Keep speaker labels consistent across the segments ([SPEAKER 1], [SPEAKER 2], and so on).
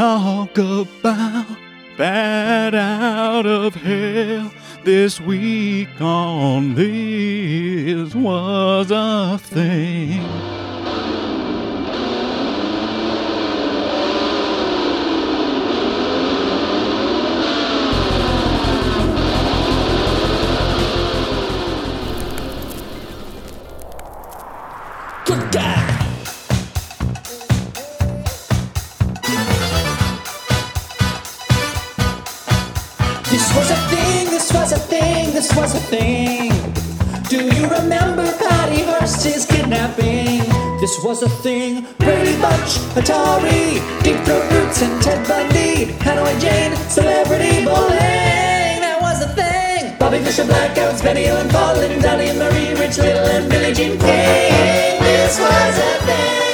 [SPEAKER 1] talk about Bat Out of Hell this week on This Was a Thing.
[SPEAKER 2] Thing. Do you remember Patty Hearst's kidnapping? This was a thing. Brady Bunch, Atari, Deep Throat Roots, and Ted Bundy. Hanoi Jane, Celebrity Bowling. That was a thing. Bobby Fischer, Blackouts, Hill and Colin, Donnie and Marie, Rich Little, and Billie Jean King. This was a thing.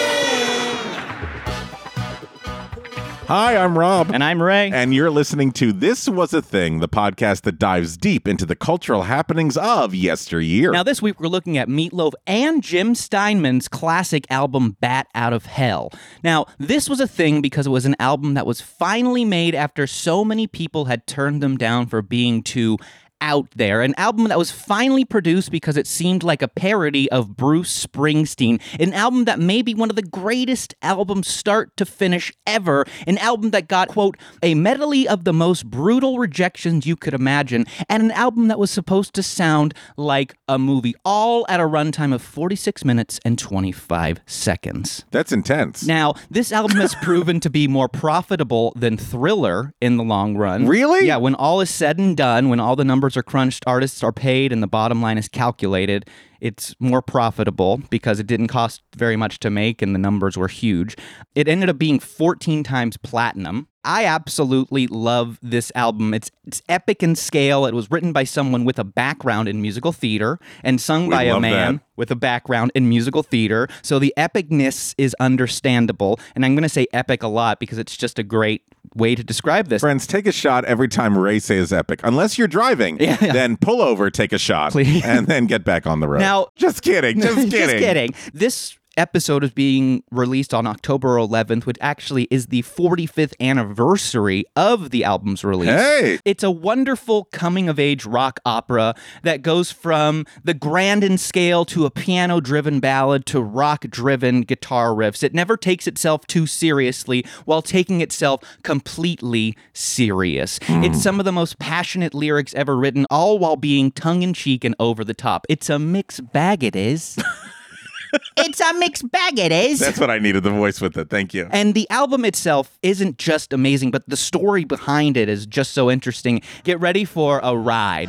[SPEAKER 3] Hi, I'm Rob.
[SPEAKER 1] And I'm Ray.
[SPEAKER 3] And you're listening to This Was a Thing, the podcast that dives deep into the cultural happenings of yesteryear.
[SPEAKER 1] Now, this week we're looking at Meatloaf and Jim Steinman's classic album, Bat Out of Hell. Now, this was a thing because it was an album that was finally made after so many people had turned them down for being too out there. An album that was finally produced because it seemed like a parody of Bruce Springsteen. An album that may be one of the greatest albums start to finish ever. An album that got, quote, a medley of the most brutal rejections you could imagine. And an album that was supposed to sound like a movie, all at a runtime of 46 minutes and 25 seconds.
[SPEAKER 3] That's intense.
[SPEAKER 1] Now, this album has proven to be more profitable than Thriller in the long run.
[SPEAKER 3] Really?
[SPEAKER 1] Yeah, when all is said and done, when all the numbers are crunched, artists are paid, and the bottom line is calculated, it's more profitable because it didn't cost very much to make and the numbers were huge. It ended up being 14 times platinum. I absolutely love this album. It's it's epic in scale. It was written by someone with a background in musical theater and sung
[SPEAKER 3] We
[SPEAKER 1] by a man
[SPEAKER 3] that.
[SPEAKER 1] with a background in musical theater. So the epicness is understandable. And I'm going to say epic a lot because it's just a great way to describe this.
[SPEAKER 3] Friends, take a shot every time Ray says epic. Unless you're driving,
[SPEAKER 1] Yeah.
[SPEAKER 3] then pull over, take a shot,
[SPEAKER 1] Please.
[SPEAKER 3] and then get back on the road.
[SPEAKER 1] Now-
[SPEAKER 3] just kidding, just kidding.
[SPEAKER 1] Just kidding. This episode is being released on October 11th, which actually is the 45th anniversary of the album's release.
[SPEAKER 3] Hey.
[SPEAKER 1] It's a wonderful coming of age rock opera that goes from the grand in scale to a piano driven ballad to rock driven guitar riffs. It never takes itself too seriously while taking itself completely serious. Hmm. It's some of the most passionate lyrics ever written, all while being tongue in cheek and over the top. It's a mixed bag, it is. it's a mixed bag, it is.
[SPEAKER 3] That's what I needed the voice with it. Thank you.
[SPEAKER 1] And the album itself isn't just amazing, but the story behind it is just so interesting. Get ready for a ride.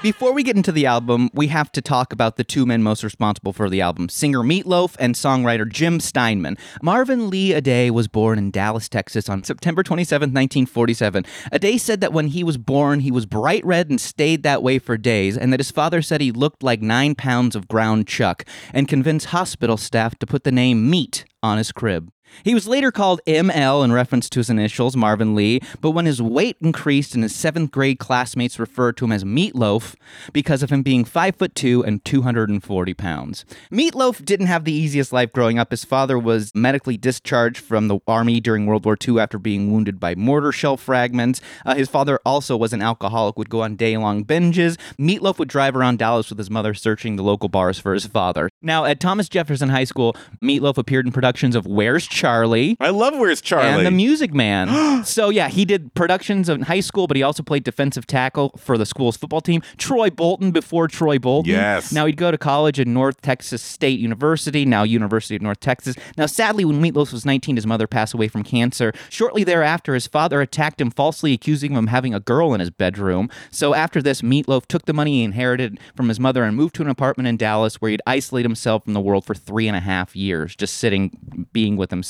[SPEAKER 1] Before we get into the album, we have to talk about the two men most responsible for the album singer Meatloaf and songwriter Jim Steinman. Marvin Lee Aday was born in Dallas, Texas on September 27, 1947. Aday said that when he was born, he was bright red and stayed that way for days, and that his father said he looked like nine pounds of ground chuck, and convinced hospital staff to put the name Meat on his crib. He was later called ML in reference to his initials, Marvin Lee, but when his weight increased and his seventh grade classmates referred to him as Meatloaf because of him being 5 foot 2 and 240 pounds. Meatloaf didn't have the easiest life growing up. His father was medically discharged from the army during World War II after being wounded by mortar shell fragments. Uh, his father also was an alcoholic, would go on day long binges. Meatloaf would drive around Dallas with his mother searching the local bars for his father. Now, at Thomas Jefferson High School, Meatloaf appeared in productions of Where's Charlie?
[SPEAKER 3] I love Where's Charlie?
[SPEAKER 1] And the Music Man. so yeah, he did productions in high school, but he also played defensive tackle for the school's football team. Troy Bolton before Troy Bolton.
[SPEAKER 3] Yes.
[SPEAKER 1] Now he'd go to college at North Texas State University, now University of North Texas. Now sadly, when Meatloaf was 19, his mother passed away from cancer. Shortly thereafter, his father attacked him, falsely accusing him of having a girl in his bedroom. So after this, Meatloaf took the money he inherited from his mother and moved to an apartment in Dallas where he'd isolate himself from the world for three and a half years, just sitting, being with himself.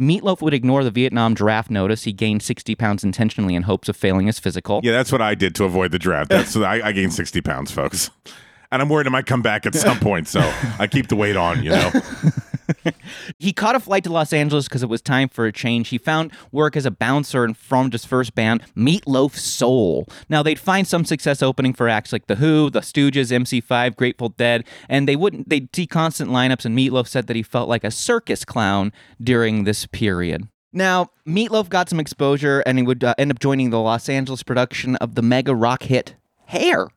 [SPEAKER 1] Meatloaf would ignore the Vietnam draft notice. He gained 60 pounds intentionally in hopes of failing his physical.
[SPEAKER 3] yeah, that's what I did to avoid the draft. That's I, I gained sixty pounds, folks, and I'm worried I might come back at some point. So I keep the weight on, you know.
[SPEAKER 1] He caught a flight to Los Angeles because it was time for a change. He found work as a bouncer and formed his first band, Meatloaf Soul. Now, they'd find some success opening for acts like The Who, The Stooges, MC5, Grateful Dead, and they wouldn't, they'd see constant lineups, and Meatloaf said that he felt like a circus clown during this period. Now, Meatloaf got some exposure and he would uh, end up joining the Los Angeles production of the mega rock hit Hair.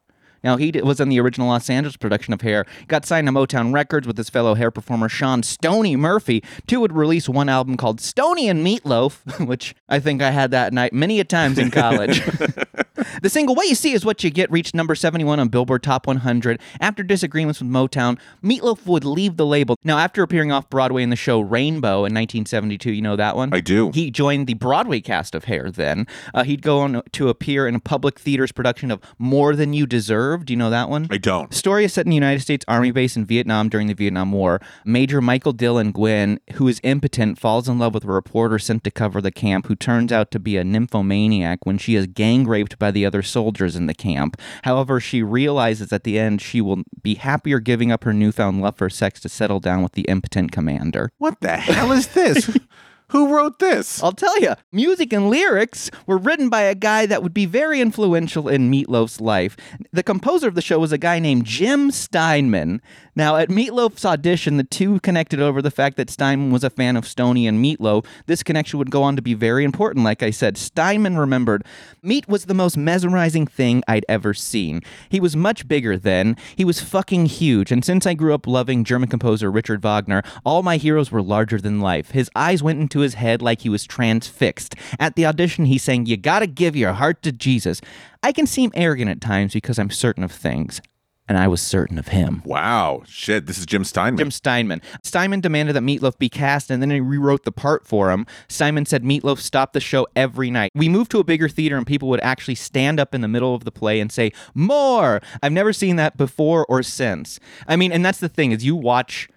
[SPEAKER 1] Now, he was in the original Los Angeles production of Hair, got signed to Motown Records with his fellow hair performer Sean Stoney Murphy. Two would release one album called Stoney and Meatloaf, which I think I had that night many a times in college. the single What You See Is What You Get reached number 71 on Billboard Top 100. After disagreements with Motown, Meatloaf would leave the label. Now, after appearing off Broadway in the show Rainbow in 1972, you know that one?
[SPEAKER 3] I do.
[SPEAKER 1] He joined the Broadway cast of Hair then. Uh, he'd go on to appear in a public theater's production of More Than You Deserve. Do you know that one?
[SPEAKER 3] I don't.
[SPEAKER 1] Story is set in the United States Army base in Vietnam during the Vietnam War. Major Michael Dillon Gwynn, who is impotent, falls in love with a reporter sent to cover the camp who turns out to be a nymphomaniac when she is gang raped by the other soldiers in the camp. However, she realizes at the end she will be happier giving up her newfound love for sex to settle down with the impotent commander.
[SPEAKER 3] What the hell is this? Who wrote this?
[SPEAKER 1] I'll tell you, music and lyrics were written by a guy that would be very influential in Meatloaf's life. The composer of the show was a guy named Jim Steinman. Now, at Meatloaf's audition, the two connected over the fact that Steinman was a fan of Stoney and Meatloaf. This connection would go on to be very important, like I said. Steinman remembered, Meat was the most mesmerizing thing I'd ever seen. He was much bigger then. He was fucking huge, and since I grew up loving German composer Richard Wagner, all my heroes were larger than life. His eyes went into his head like he was transfixed. At the audition, he sang, You gotta give your heart to Jesus. I can seem arrogant at times because I'm certain of things, and I was certain of him.
[SPEAKER 3] Wow. Shit, this is Jim Steinman.
[SPEAKER 1] Jim Steinman. Steinman demanded that Meatloaf be cast, and then he rewrote the part for him. Steinman said Meatloaf stopped the show every night. We moved to a bigger theater, and people would actually stand up in the middle of the play and say, "More!" I've never seen that before or since. I mean, and that's the thing is, you watch.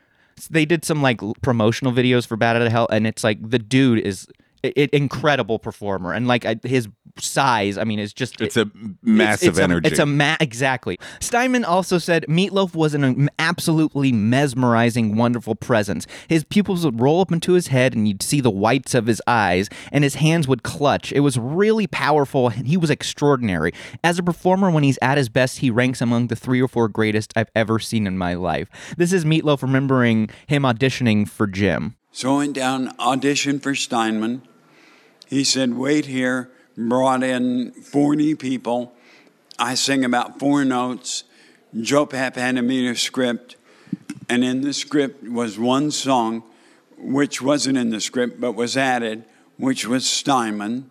[SPEAKER 1] They did some like promotional videos for Bat Out of Hell, and it's like the dude is. I- i- incredible performer and like I- his size i mean is just
[SPEAKER 3] It's a massive
[SPEAKER 1] it's a-
[SPEAKER 3] energy.
[SPEAKER 1] it's a ma- exactly. Steinman also said Meatloaf was an um, absolutely mesmerizing, wonderful presence. His pupils would roll up into his head, and you'd see the whites of his eyes, and his hands would clutch. It was really powerful, and he was extraordinary. As a performer, when he's at his best, he ranks among the three or four greatest I've ever seen in my life. This is Meatloaf remembering him auditioning for Jim.
[SPEAKER 4] So I went down, audition for Steinman. He said, wait here, brought in 40 people. I sing about four notes. Joe Papp handed me a script, and in the script was one song, which wasn't in the script but was added, which was Steinman.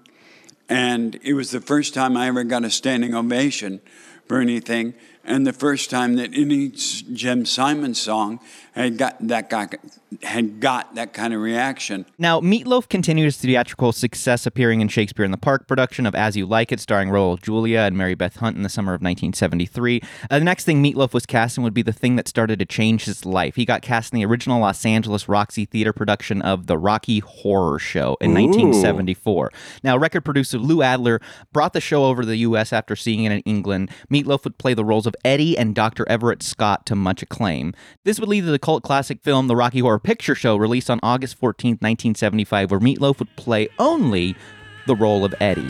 [SPEAKER 4] And it was the first time I ever got a standing ovation for anything, and the first time that any Jim Steinman song had got that got, had got that kind of reaction.
[SPEAKER 1] Now, Meatloaf continued his theatrical success appearing in Shakespeare in the Park production of As You Like It, starring Raul Julia and Mary Beth Hurt in the summer of 1973. Uh, the next thing Meatloaf was cast in would be the thing that started to change his life. He got cast in the original Los Angeles Roxy Theater production of The Rocky Horror Show in 1974. Now, record producer Lou Adler brought the show over to the U.S. after seeing it in England. Meatloaf would play the roles of Eddie and Dr. Everett Scott to much acclaim. This would lead to the cult classic film The Rocky Horror Picture Show, released on August 14, 1975, where Meatloaf would play only the role of Eddie.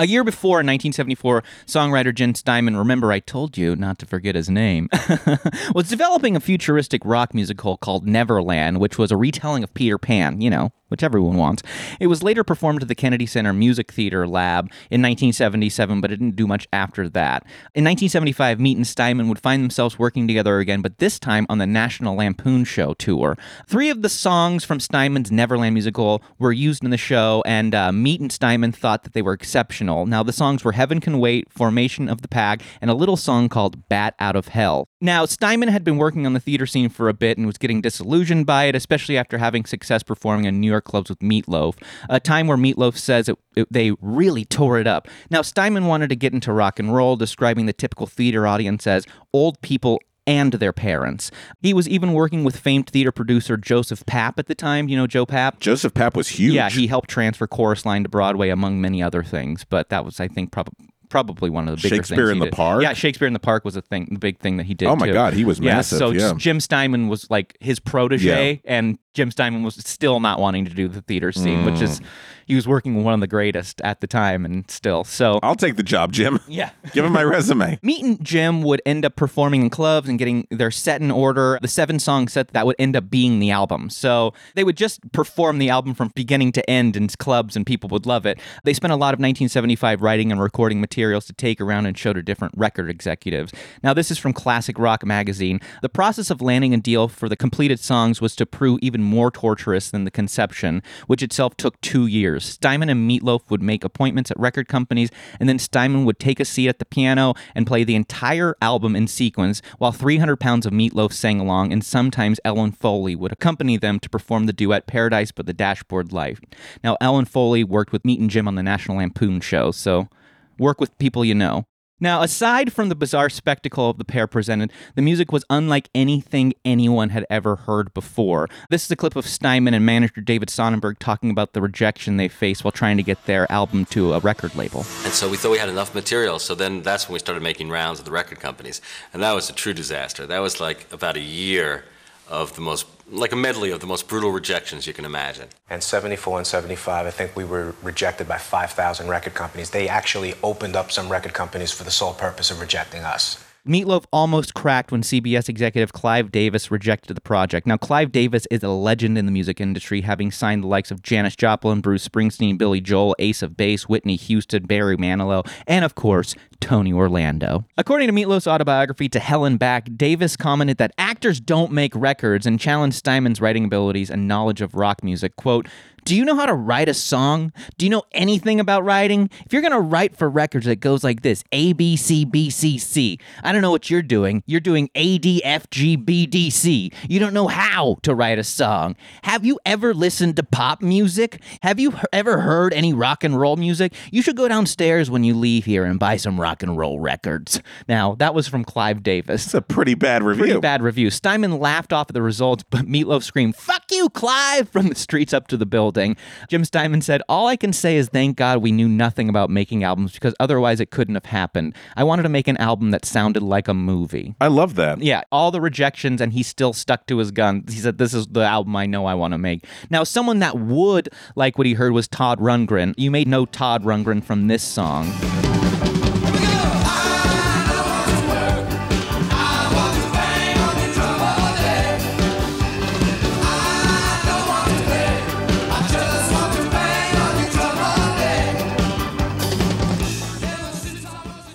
[SPEAKER 1] A year before, in 1974, songwriter Jim Steinman, remember I told you not to forget his name, was developing a futuristic rock musical called Neverland, which was a retelling of Peter Pan, you know, which everyone wants. It was later performed at the Kennedy Center Music Theater Lab in 1977, but it didn't do much after that. In 1975, Meat and Steinman would find themselves working together again, but this time on the National Lampoon Show tour. Three of the songs from Steinman's Neverland musical were used in the show, and uh, Meat and Steinman thought that they were exceptional. Now, the songs were Heaven Can Wait, Formation of the Pack, and a little song called Bat Out of Hell. Now, Steinman had been working on the theater scene for a bit and was getting disillusioned by it, especially after having success performing in New York clubs with Meatloaf, a time where Meatloaf says it, it- they really tore it up. Now, Steinman wanted to get into rock and roll, describing the typical theater audience as old people and their parents. He was even working with famed theater producer Joseph Papp at the time. You know Joe Papp?
[SPEAKER 3] Joseph Papp was huge.
[SPEAKER 1] Yeah, he helped transfer Chorus Line to Broadway, among many other things. But that was, I think, probably probably one of the bigger
[SPEAKER 3] Shakespeare
[SPEAKER 1] things
[SPEAKER 3] in
[SPEAKER 1] he
[SPEAKER 3] the
[SPEAKER 1] did.
[SPEAKER 3] Park?
[SPEAKER 1] Yeah, Shakespeare in the Park was a thing, the big thing that he did.
[SPEAKER 3] Oh my
[SPEAKER 1] too.
[SPEAKER 3] God, he was
[SPEAKER 1] yeah,
[SPEAKER 3] massive,
[SPEAKER 1] So
[SPEAKER 3] yeah.
[SPEAKER 1] Jim Steinman was like his protege, and Jim Steinman was still not wanting to do the theater scene, which
[SPEAKER 3] Mm.
[SPEAKER 1] is he was working with one of the greatest at the time, and still. So
[SPEAKER 3] I'll take the job, Jim.
[SPEAKER 1] yeah.
[SPEAKER 3] Give him my resume.
[SPEAKER 1] Meat and Jim would end up performing in clubs and getting their set in order, the seven song set that would end up being the album. So they would just perform the album from beginning to end in clubs and people would love it. They spent a lot of 1975 writing and recording materials to take around and show to different record executives. Now, this is from Classic Rock magazine. The process of landing a deal for the completed songs was to prove even more torturous than the conception, which itself took two years. Steinman and Meatloaf would make appointments at record companies, and then Steinman would take a seat at the piano and play the entire album in sequence, while 300 pounds of Meatloaf sang along, and sometimes Ellen Foley would accompany them to perform the duet Paradise by the Dashboard Light. Now, Ellen Foley worked with Meat and Jim on the National Lampoon show, so work with people you know. Now, aside from the bizarre spectacle of the pair presented, the music was unlike anything anyone had ever heard before. This is a clip of Steinman and manager David Sonnenberg talking about the rejection they faced while trying to get their album to a record label.
[SPEAKER 5] And so we thought we had enough material. So then that's when we started making rounds with the record companies. And that was a true disaster. That was like about a year of the most, like a medley of the most brutal rejections you can imagine.
[SPEAKER 6] And 74 and 75, I think we were rejected by 5,000 record companies. They actually opened up some record companies for the sole purpose of rejecting us.
[SPEAKER 1] Meatloaf almost cracked when CBS executive Clive Davis rejected the project. Now, Clive Davis is a legend in the music industry, having signed the likes of Janis Joplin, Bruce Springsteen, Billy Joel, Ace of Base, Whitney Houston, Barry Manilow, and of course, Tony Orlando. According to Meatloaf's autobiography to Hell and Back, Davis commented that actors don't make records and challenged Steinman's writing abilities and knowledge of rock music. Quote, do you know how to write a song? Do you know anything about writing? If you're going to write for records, it goes like this A, B, C, B, C, C. I don't know what you're doing. You're doing A, D, F, G, B, D, C. You don't know how to write a song. Have you ever listened to pop music? Have you ever heard any rock and roll music? You should go downstairs when you leave here and buy some rock and roll records. Now, that was from Clive Davis.
[SPEAKER 3] It's a pretty bad review.
[SPEAKER 1] Pretty bad review. Steinman laughed off at the results, but Meatloaf screamed, Fuck you, Clive, from the streets up to the building. Jim Steinman said, All I can say is thank God we knew nothing about making albums because otherwise it couldn't have happened. I wanted to make an album that sounded like a movie.
[SPEAKER 3] I love that.
[SPEAKER 1] Yeah, all the rejections, and he still stuck to his gun. He said, This is the album I know I want to make. Now, someone that would like what he heard was Todd Rundgren. You may know Todd Rundgren from this song.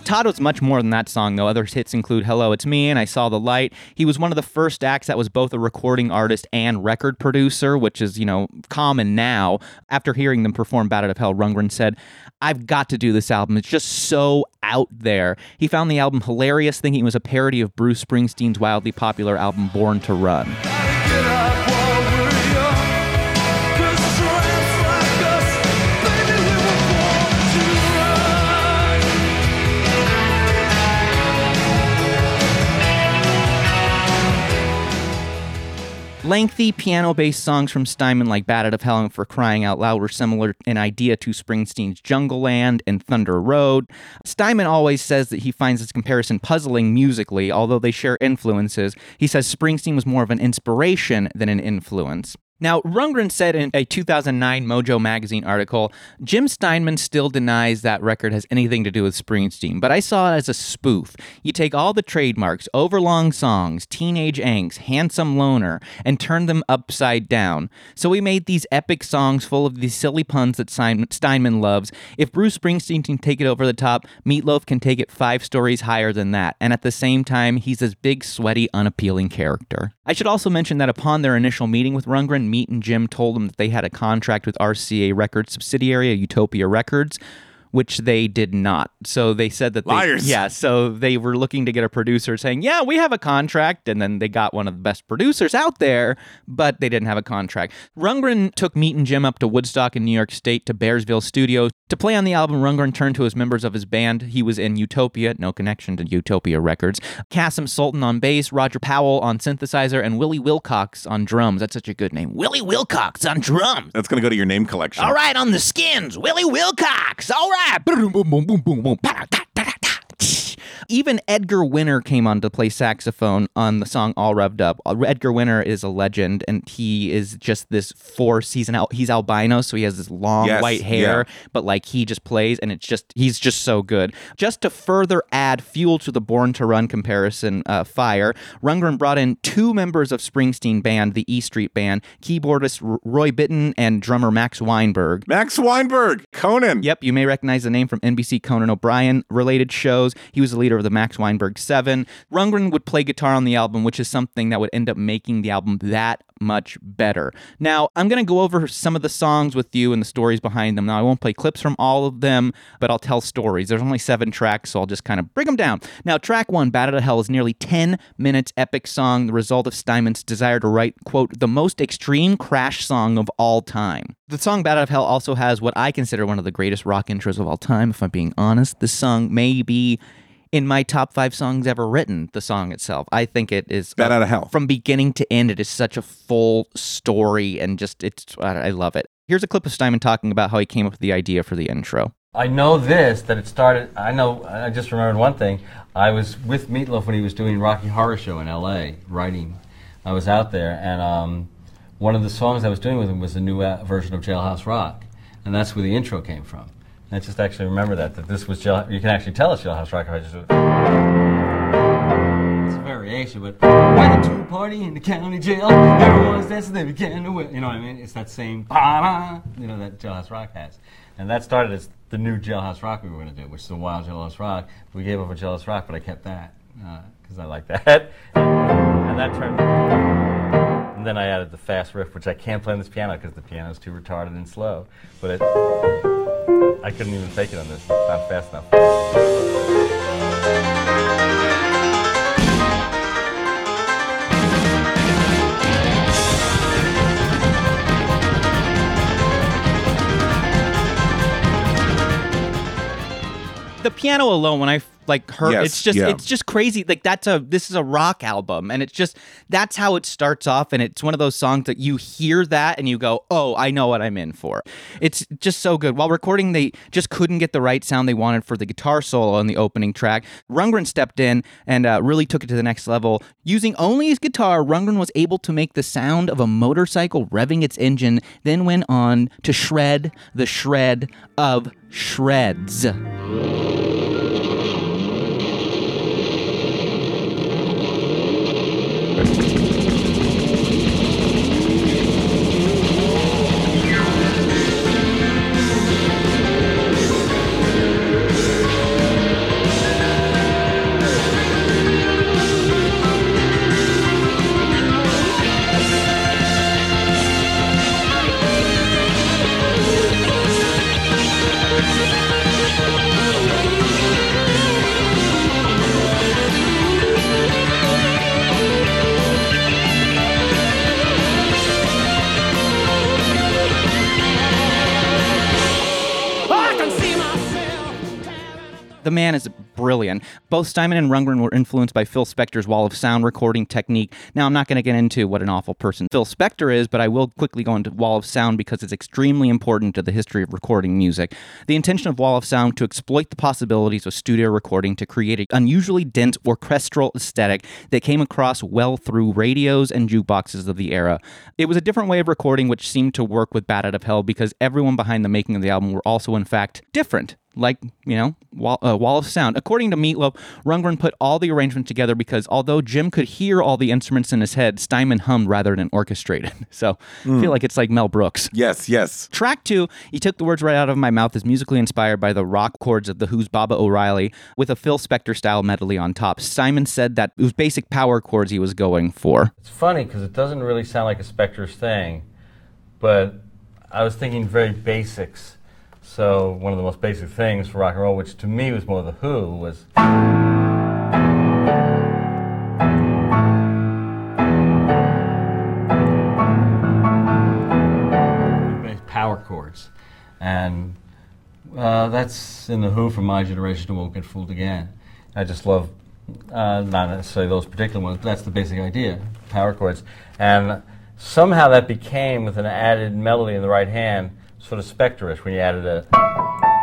[SPEAKER 1] Todd much more than that song, though. Other hits include Hello, It's Me and I Saw the Light. He was one of the first acts that was both a recording artist and record producer, which is, you know, common now. After hearing them perform Bat Out of Hell, Rundgren said, I've got to do this album. It's just so out there. He found the album hilarious, thinking it was a parody of Bruce Springsteen's wildly popular album Born to Run. Lengthy piano based songs from Steinman, like Bat Out of Hell and For Crying Out Loud, were similar in idea to Springsteen's Jungle Land and Thunder Road. Steinman always says that he finds this comparison puzzling musically, although they share influences. He says Springsteen was more of an inspiration than an influence. Now, Rundgren said in a 2009 Mojo magazine article, Jim Steinman still denies that record has anything to do with Springsteen, but I saw it as a spoof. You take all the trademarks, overlong songs, teenage angst, handsome loner, and turn them upside down. So we made these epic songs full of these silly puns that Steinman loves. If Bruce Springsteen can take it over the top, Meatloaf can take it five stories higher than that. And at the same time, he's this big, sweaty, unappealing character. I should also mention that upon their initial meeting with Rundgren, Meat and Jim told him that they had a contract with RCA Records subsidiary, Utopia Records, which they did not. So they said that they,
[SPEAKER 3] Liars.
[SPEAKER 1] Yeah, so they were looking to get a producer saying, "Yeah, we have a contract," and then they got one of the best producers out there, but they didn't have a contract. Rundgren took Meat and Jim up to Woodstock in New York State to Bearsville Studios to play on the album. Rundgren turned to his members of his band. He was in Utopia, no connection to Utopia Records. Kasim Sultan on bass, Roger Powell on synthesizer, and Willie Wilcox on drums. That's such a good name, Willie Wilcox on drums.
[SPEAKER 3] That's going to go to your name collection.
[SPEAKER 1] All right, on the skins, Willie Wilcox. All right. Boom, boom, boom, boom, boom, boom. Even Edgar Winter came on to play saxophone on the song All Revved Up. Uh, Edgar Winter is a legend, and he is just this force. He's an al- he's albino, so he has this long
[SPEAKER 3] Yes,
[SPEAKER 1] white hair,
[SPEAKER 3] yeah.
[SPEAKER 1] but like he just plays, and it's just he's just so good. Just to further add fuel to the Born to Run comparison uh, fire, Rundgren brought in two members of Springsteen band, the E Street Band, keyboardist R- Roy Bittan and drummer Max Weinberg.
[SPEAKER 3] Max Weinberg, Conan.
[SPEAKER 1] Yep, you may recognize the name from NBC Conan O'Brien related shows. He was the leader of the Max Weinberg Seven. Rundgren would play guitar on the album, which is something that would end up making the album that much better. Now, I'm going to go over some of the songs with you and the stories behind them. Now, I won't play clips from all of them, but I'll tell stories. There's only seven tracks, so I'll just kind of bring them down. Now, track one, Bat of Hell, is nearly 10 minutes epic song, the result of Steinman's desire to write, quote, the most extreme crash song of all time. The song Bat of Hell also has what I consider one of the greatest rock intros of all time, if I'm being honest. This song may be in my top five songs ever written, the song itself. I think it is
[SPEAKER 3] Bat of Hell.
[SPEAKER 1] From beginning to end, it is such a full story and just it's I I love it. Here's a clip of Steinman talking about how he came up with the idea for the intro.
[SPEAKER 7] I know this that it started. I know. I just remembered one thing. I was with Meatloaf when he was doing Rocky Horror Show in L.A. writing. I was out there, and um, one of the songs I was doing with him was a new uh, version of Jailhouse Rock, and that's where the intro came from. I just actually remember that that this was Jail. You can actually tell it's Jailhouse Rock. I just. It's a variation, but why the two party in the county jail? Everyone's dancing, they began to. You know what I mean? It's that same you know that Jailhouse Rock has, and that started as the new Jailhouse Rock we were going to do, which is a wild Jailhouse Rock. We gave up a Jailhouse Rock, but I kept that uh, because I like that, and that turned. And then I added the fast riff, which I can't play on this piano because the piano is too retarded and slow. But it, I couldn't even take it on this. It's not fast enough.
[SPEAKER 1] The piano alone, when I like her
[SPEAKER 3] Yes,
[SPEAKER 1] it's just
[SPEAKER 3] yeah.
[SPEAKER 1] it's just crazy. Like that's a this is a rock album, and it's just that's how it starts off, and it's one of those songs that you hear that and you go, oh, I know what I'm in for. It's just so good. While recording, they just couldn't get the right sound they wanted for the guitar solo on the opening track. Rundgren stepped in and uh, really took it to the next level. Using only his guitar, Rundgren was able to make the sound of a motorcycle revving its engine, then went on to shred the shred of shreds. Man is brilliant. Both Steinman and Rundgren were influenced by Phil Spector's wall of sound recording technique. Now, I'm not going to get into what an awful person Phil Spector is, but I will quickly go into wall of sound because it's extremely important to the history of recording music. The intention of wall of sound to exploit the possibilities of studio recording to create an unusually dense orchestral aesthetic that came across well through radios and jukeboxes of the era. It was a different way of recording which seemed to work with Bat Out of Hell because everyone behind the making of the album were also, in fact, different like you know wall, uh, wall of sound according to meatloaf rundgren put all the arrangements together because although jim could hear all the instruments in his head steinman hummed rather than orchestrated so i feel like it's like mel brooks
[SPEAKER 3] Yes, yes.
[SPEAKER 1] Track two, he took the words right out of my mouth, is musically inspired by the rock chords of The Who's Baba O'Riley with a Phil Spector style medley on top. Steinman said that it was basic power chords he was going for.
[SPEAKER 7] It's funny because it doesn't really sound like a Spector's thing, but I was thinking very basics. So one of the most basic things for rock and roll, which to me was more the Who, was power chords, and uh, that's in the Who from my generation. and Won't get fooled again. I just love uh, not necessarily those particular ones. But that's the basic idea, power chords, and somehow that became with an added melody in the right hand, sort of specterish when you added a.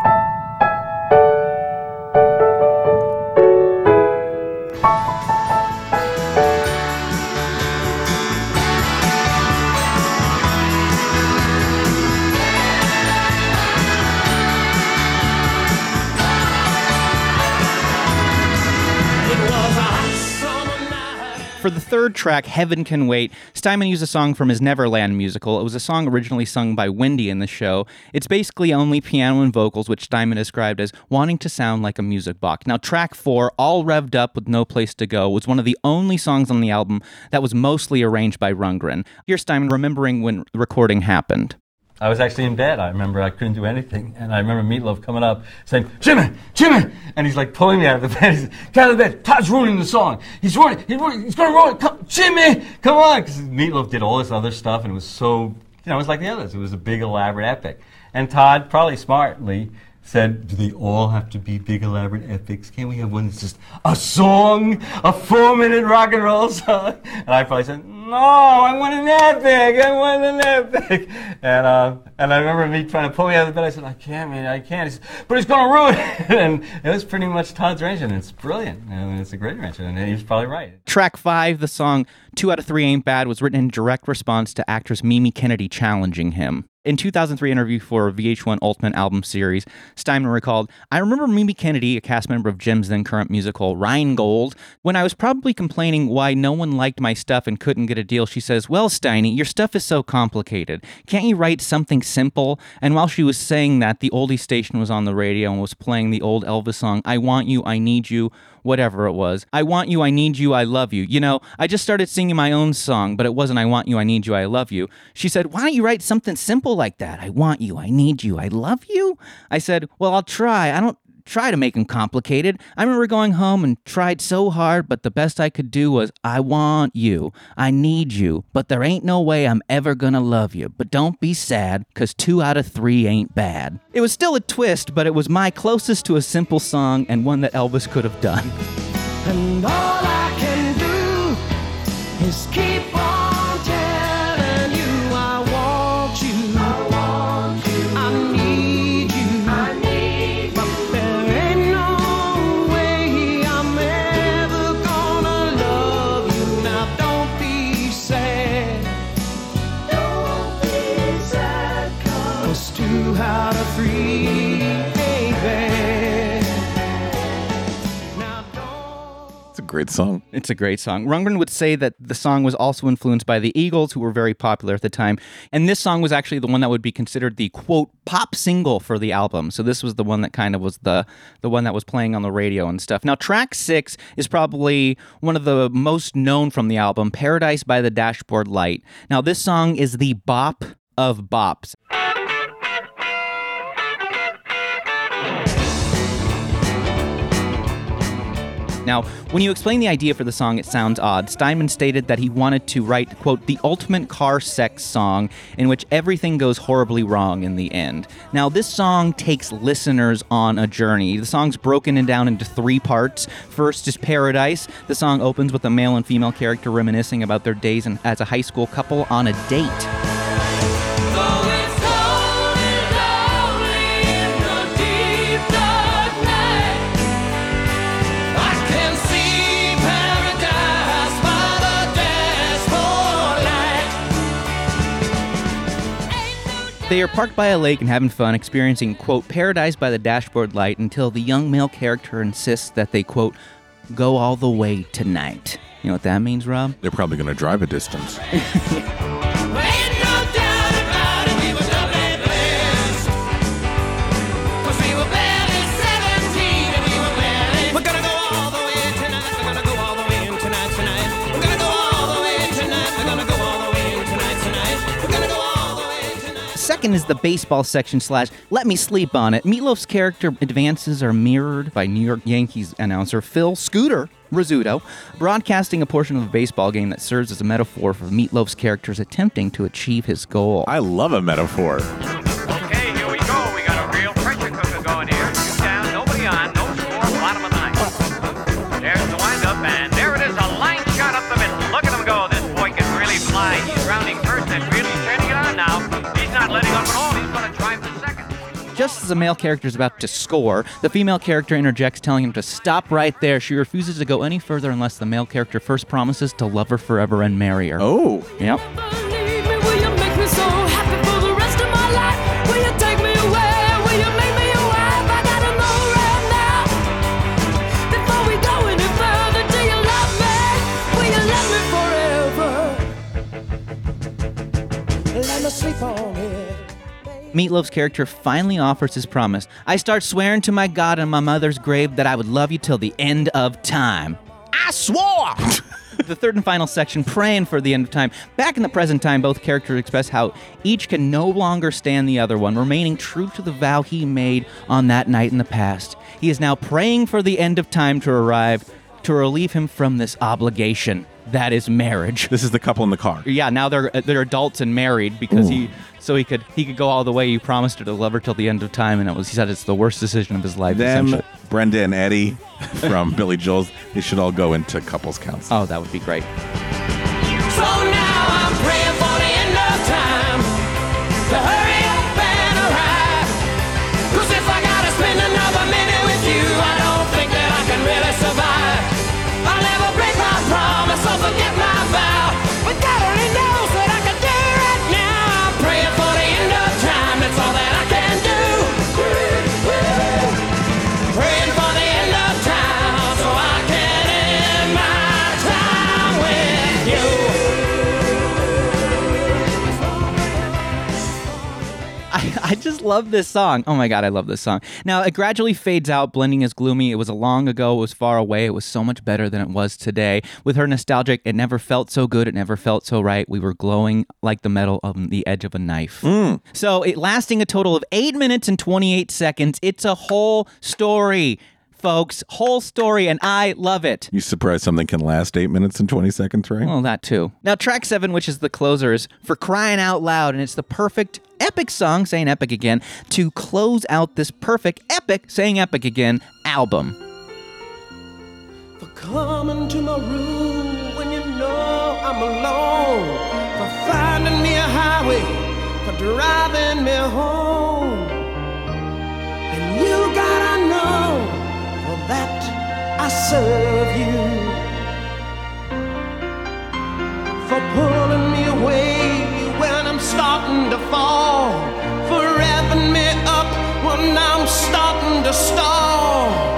[SPEAKER 1] For the third track, Heaven Can Wait, Steinman used a song from his Neverland musical. It was a song originally sung by Wendy in the show. It's basically only piano and vocals, which Steinman described as wanting to sound like a music box. Now, track four, All Revved Up with No Place to Go, was one of the only songs on the album that was mostly arranged by Rundgren. Here's Steinman remembering when recording happened.
[SPEAKER 7] I was actually in bed. I remember I couldn't do anything. And I remember Meatloaf coming up saying, Jimmy, Jimmy! And he's like pulling me out of the bed. He's like, get out of the bed. Todd's ruining the song. He's ruining He's, ruining, he's going to ruin it. Come, Jimmy! Come on! Because Meatloaf did all this other stuff and it was so, you know, it was like the others. It was a big, elaborate epic. And Todd, probably smartly, said, Do they all have to be big, elaborate epics? Can't we have one that's just a song? A four minute rock and roll song? And I probably said, No, I want an epic. I want an epic. And, uh, and I remember me trying to pull me out of the bed. I said, I can't, man, I can't. He said, but it's going to ruin it. And it was pretty much Todd's arrangement. It's brilliant. And it's a great arrangement. And he was probably right.
[SPEAKER 1] Track five, the song Two Out of Three Ain't Bad, was written in direct response to actress Mimi Kennedy challenging him. In 2003 interview for VH1 Ultimate Album Series, Steinman recalled, I remember Mimi Kennedy, a cast member of Jim's then current musical Rheingold, when I was probably complaining why no one liked my stuff and couldn't get a deal, she says, Well, Steiny, your stuff is so complicated. Can't you write something simple? And while she was saying that, the oldie station was on the radio and was playing the old Elvis song, I Want You, I Need You, whatever it was. I want you, I need you, I love you. You know, I just started singing my own song, but it wasn't I want you, I need you, I love you. She said, Why don't you write something simple like that? I want you, I need you, I love you? I said, Well, I'll try. I don't try to make them complicated. I remember going home and tried so hard, but the best I could do was, I want you, I need you, but there ain't no way I'm ever gonna love you. But don't be sad, cause two out of three ain't bad. It was still a twist, but it was my closest to a simple song and one that Elvis could have done.
[SPEAKER 2] And all I can do is keep on
[SPEAKER 3] great song.
[SPEAKER 1] It's a great song. Rundgren would say that the song was also influenced by the Eagles, who were very popular at the time. And this song was actually the one that would be considered the quote pop single for the album. So this was the one that kind of was the the one that was playing on the radio and stuff. Now track six is probably one of the most known from the album, Paradise by the Dashboard Light. Now this song is the bop of bops. Now, when you explain the idea for the song, it sounds odd. Steinman stated that he wanted to write, quote, the ultimate car sex song in which everything goes horribly wrong in the end. Now, this song takes listeners on a journey. The song's broken and down into three parts. First is Paradise. The song opens with a male and female character reminiscing about their days as a high school couple on a date. They are parked by a lake and having fun, experiencing, quote, paradise by the dashboard light until the young male character insists that they, quote, go all the way tonight. You know what that means, Rob?
[SPEAKER 3] They're probably going to drive a distance.
[SPEAKER 1] Second is the baseball section slash Let Me Sleep on It. Meatloaf's character advances are mirrored by New York Yankees announcer Phil Scooter Rizzuto, broadcasting a portion of a baseball game that serves as a metaphor for Meatloaf's characters attempting to achieve his goal.
[SPEAKER 3] I love a metaphor.
[SPEAKER 1] Just as the male character is about to score, the female character interjects, telling him to stop right there. She refuses to go any further unless the male character first promises to love her forever and marry her.
[SPEAKER 3] Oh,
[SPEAKER 1] Yep. Meatloaf's character finally offers his promise. I start swearing to my God on my mother's grave that I would love you till the end of time. I swore! the third and final section, praying for the end of time. Back in the present time, both characters express how each can no longer stand the other one, remaining true to the vow he made on that night in the past. He is now praying for the end of time to arrive to relieve him from this obligation. That is marriage.
[SPEAKER 3] this is the couple in the car.
[SPEAKER 1] Yeah, now they're uh, they're adults and married because he so he could he could go all the way. He promised her to love her till the end of time, and it was he said it's the worst decision of his life.
[SPEAKER 3] Them,
[SPEAKER 1] essentially.
[SPEAKER 3] Brenda and Eddie from Billy Joel's, they should all go into couples counseling.
[SPEAKER 1] Oh, that would be great.
[SPEAKER 2] So now
[SPEAKER 1] love this song. Oh my god, I love this song. Now it gradually fades out, blending as gloomy. It was a long ago. It was far away. It was so much better than it was today. With her nostalgic, it never felt so good. It never felt so right. We were glowing like the metal on the edge of a knife. Mm. So it lasting a total of eight minutes and twenty eight seconds. It's a whole story, folks. Whole story, and I love it.
[SPEAKER 3] You surprised something can last eight minutes and 20 seconds, right?
[SPEAKER 1] Well, that too. Now, track seven, which is the closer, is for crying out loud, and it's the perfect epic song, saying epic again, to close out this perfect epic, saying epic again, album.
[SPEAKER 2] For coming to my room when you know I'm alone. For finding me a highway. For driving me home. That I serve you. For pulling me away when I'm starting to fall. For revving me up when I'm starting to stall.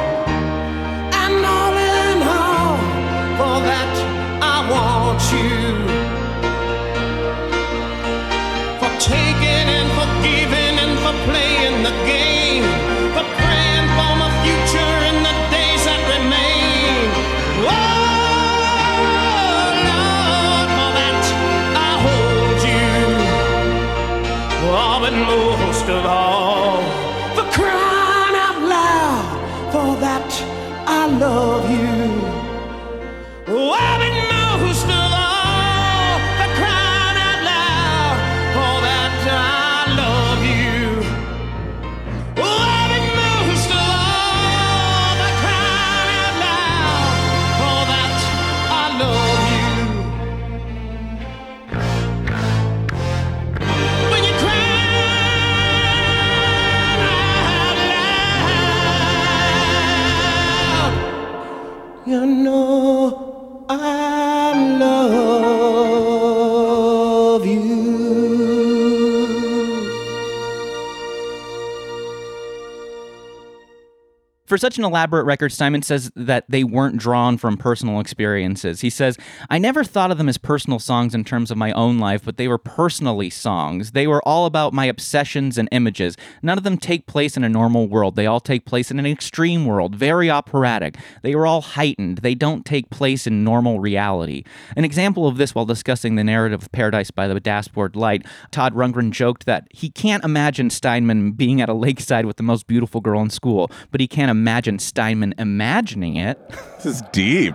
[SPEAKER 2] For
[SPEAKER 1] such an elaborate record, Steinman says that they weren't drawn from personal experiences. He says, I never thought of them as personal songs in terms of my own life, but they were personally songs. They were all about my obsessions and images. None of them take place in a normal world. They all take place in an extreme world, very operatic. They were all heightened. They don't take place in normal reality. An example of this while discussing the narrative of Paradise by the Dashboard Light, Todd Rundgren joked that he can't imagine Steinman being at a lakeside with the most beautiful girl in school, but he can't imagine Steinman imagining it.
[SPEAKER 3] This is deep.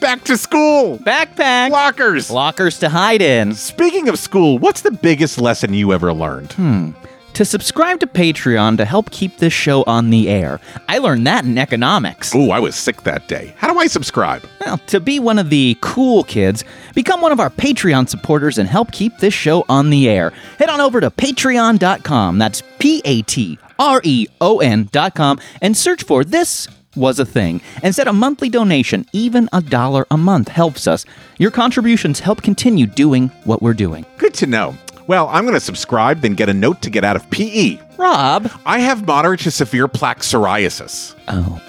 [SPEAKER 3] Back to school.
[SPEAKER 1] Backpack!
[SPEAKER 3] Lockers.
[SPEAKER 1] Lockers to hide in.
[SPEAKER 3] Speaking of school, what's the biggest lesson you ever learned? Hmm.
[SPEAKER 1] To subscribe to Patreon to help keep this show on the air. I learned that in economics.
[SPEAKER 3] Ooh, I was sick that day. How do I subscribe?
[SPEAKER 1] Well, to be one of the cool kids, become one of our Patreon supporters and help keep this show on the air. Head on over to patreon.com. That's P A T R E O N.com and search for This Was a Thing and set a monthly donation. Even a dollar a month helps us. Your contributions help continue doing what we're doing.
[SPEAKER 3] Good to know. Well, I'm going to subscribe, then get a note to get out of PE.
[SPEAKER 1] Rob.
[SPEAKER 3] I have moderate to severe plaque psoriasis.
[SPEAKER 1] Oh.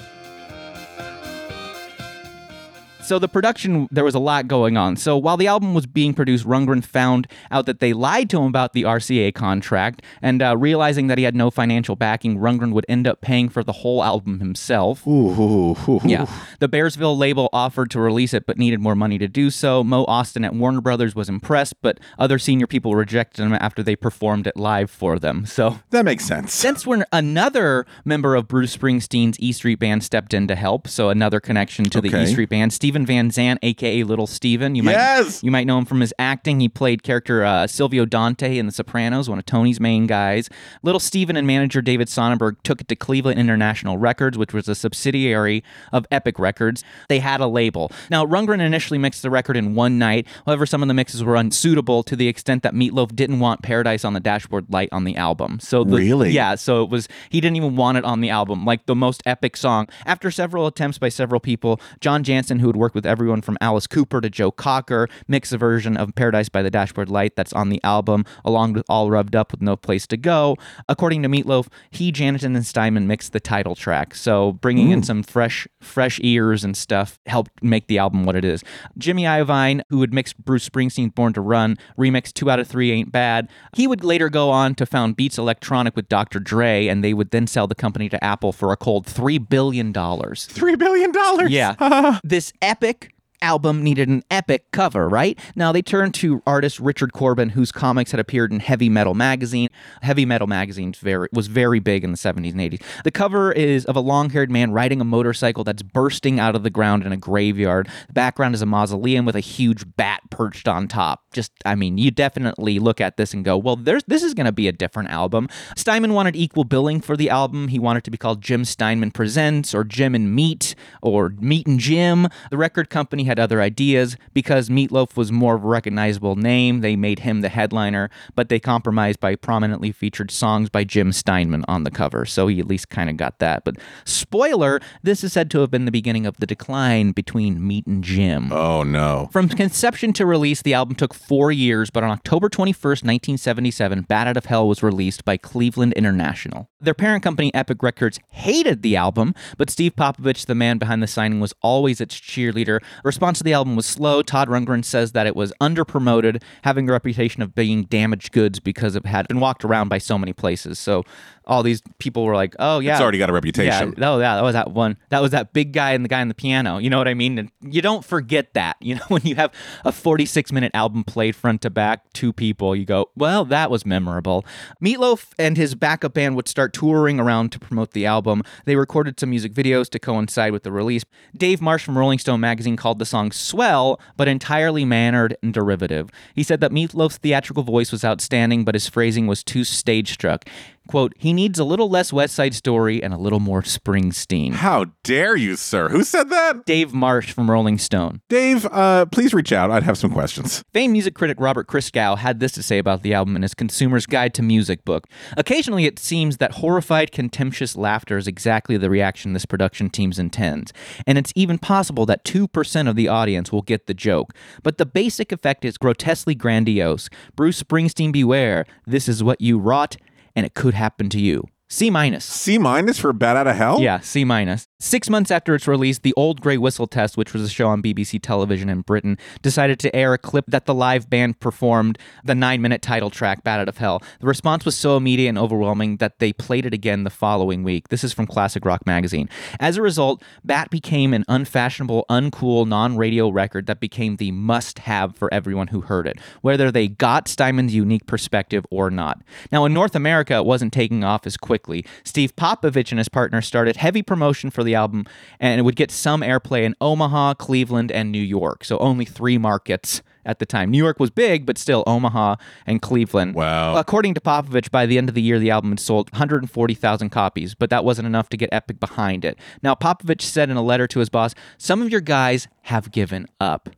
[SPEAKER 1] So the production, there was a lot going on. So while the album was being produced, Rundgren found out that they lied to him about the RCA contract, and uh, realizing that he had no financial backing, Rundgren would end up paying for the whole album himself.
[SPEAKER 3] Ooh,
[SPEAKER 1] Yeah. The Bearsville label offered to release it, but needed more money to do so. Mo Ostin at Warner Brothers was impressed, but other senior people rejected him after they performed it live for them. So
[SPEAKER 3] That makes sense.
[SPEAKER 1] since when another member of Bruce Springsteen's E Street Band stepped in to help, so another connection to the E Street Band, Stephen Van Zandt, aka Little Steven. You
[SPEAKER 3] Yes!
[SPEAKER 1] might you might know him from his acting. He played character uh, Silvio Dante in The Sopranos, one of Tony's main guys. Little Steven and manager David Sonnenberg took it to Cleveland International Records, which was a subsidiary of Epic Records. They had a label. Now Rundgren initially mixed the record in one night. However, some of the mixes were unsuitable to the extent that Meatloaf didn't want Paradise on the Dashboard Light on the album. So the,
[SPEAKER 3] Really?
[SPEAKER 1] yeah, so it was he didn't even want it on the album, like the most epic song. After several attempts by several people, John Jansen, who had worked with everyone from Alice Cooper to Joe Cocker, mix a version of Paradise by the Dashboard Light that's on the album, along with All Rubbed Up with No Place to Go. According to Meatloaf, he, Jansen, and Steinman mixed the title track, so bringing in some fresh, fresh ears and stuff helped make the album what it is. Jimmy Iovine, who had mixed Bruce Springsteen's Born to Run, remixed Two Out of Three Ain't Bad. He would later go on to found Beats Electronic with Dr. Dre, and they would then sell the company to Apple for a cold $3 billion.
[SPEAKER 3] $3 billion.
[SPEAKER 1] Yeah. this epic epic album needed an epic cover, right? Now they turned to artist Richard Corben, whose comics had appeared in Heavy Metal magazine. Heavy Metal magazine very, was very big in the 70s and 80s. The cover is of a long-haired man riding a motorcycle that's bursting out of the ground in a graveyard. The background is a mausoleum with a huge bat perched on top. Just, I mean, you definitely look at this and go, well, there's this is going to be a different album. Steinman wanted equal billing for the album. He wanted to be called Jim Steinman Presents or Jim and Meat or Meat and Jim. The record company had other ideas because Meatloaf was more of a recognizable name. They made him the headliner, but they compromised by prominently featured songs by Jim Steinman on the cover. So he at least kind of got that. But spoiler, this is said to have been the beginning of the decline between Meat and Jim.
[SPEAKER 3] Oh, no.
[SPEAKER 1] From conception to release, the album took four years, but on October 21st, 1977, Bat Out of Hell was released by Cleveland International. Their parent company, Epic Records, hated the album, but Steve Popovich, the man behind the signing, was always its cheerleader. Response to the album was slow. Todd Rundgren says that it was underpromoted, having a reputation of being damaged goods because it had been walked around by so many places. So all these people were like, "Oh yeah,
[SPEAKER 3] It's already got a reputation.
[SPEAKER 1] Yeah, oh yeah, that was that one. That was that big guy and the guy on the piano. You know what I mean? And you don't forget that. You know, when you have a 46 minute album played front to back, two people, you go, well, that was memorable. Meatloaf and his backup band would start touring around to promote the album. They recorded some music videos to coincide with the release. Dave Marsh from Rolling Stone magazine called the song swell, but entirely mannered and derivative. He said that Meatloaf's theatrical voice was outstanding, but his phrasing was too stage struck. Quote, he needs a little less West Side Story and a little more Springsteen.
[SPEAKER 3] How dare you, sir? Who said that?
[SPEAKER 1] Dave Marsh from Rolling Stone.
[SPEAKER 3] Dave, uh, please reach out. I'd have some questions.
[SPEAKER 1] Famed music critic Robert Christgau had this to say about the album in his Consumer's Guide to Music book. Occasionally, it seems that horrified, contemptuous laughter is exactly the reaction this production team intends, and it's even possible that 2% of the audience will get the joke. But the basic effect is grotesquely grandiose. Bruce Springsteen, beware, this is what you wrought, and it could happen to you. C minus.
[SPEAKER 3] C minus for Bat Out of Hell?
[SPEAKER 1] Yeah, C minus. Six months after its release, the Old Grey Whistle Test, which was a show on BBC television in Britain, decided to air a clip that the live band performed the nine minute title track, Bat Out of Hell. The response was so immediate and overwhelming that they played it again the following week. This is from Classic Rock Magazine. As a result, Bat became an unfashionable, uncool, non radio record that became the must have for everyone who heard it, whether they got Steinman's unique perspective or not. Now, in North America, it wasn't taking off as quickly. Steve Popovich and his partner started heavy promotion for the album, and it would get some airplay in Omaha, Cleveland, and New York. So only three markets at the time. New York was big, but still Omaha and Cleveland.
[SPEAKER 3] Wow.
[SPEAKER 1] According to Popovich, by the end of the year, the album had sold 140,000 copies, but that wasn't enough to get Epic behind it. Now, Popovich said in a letter to his boss, Some of your guys have given up.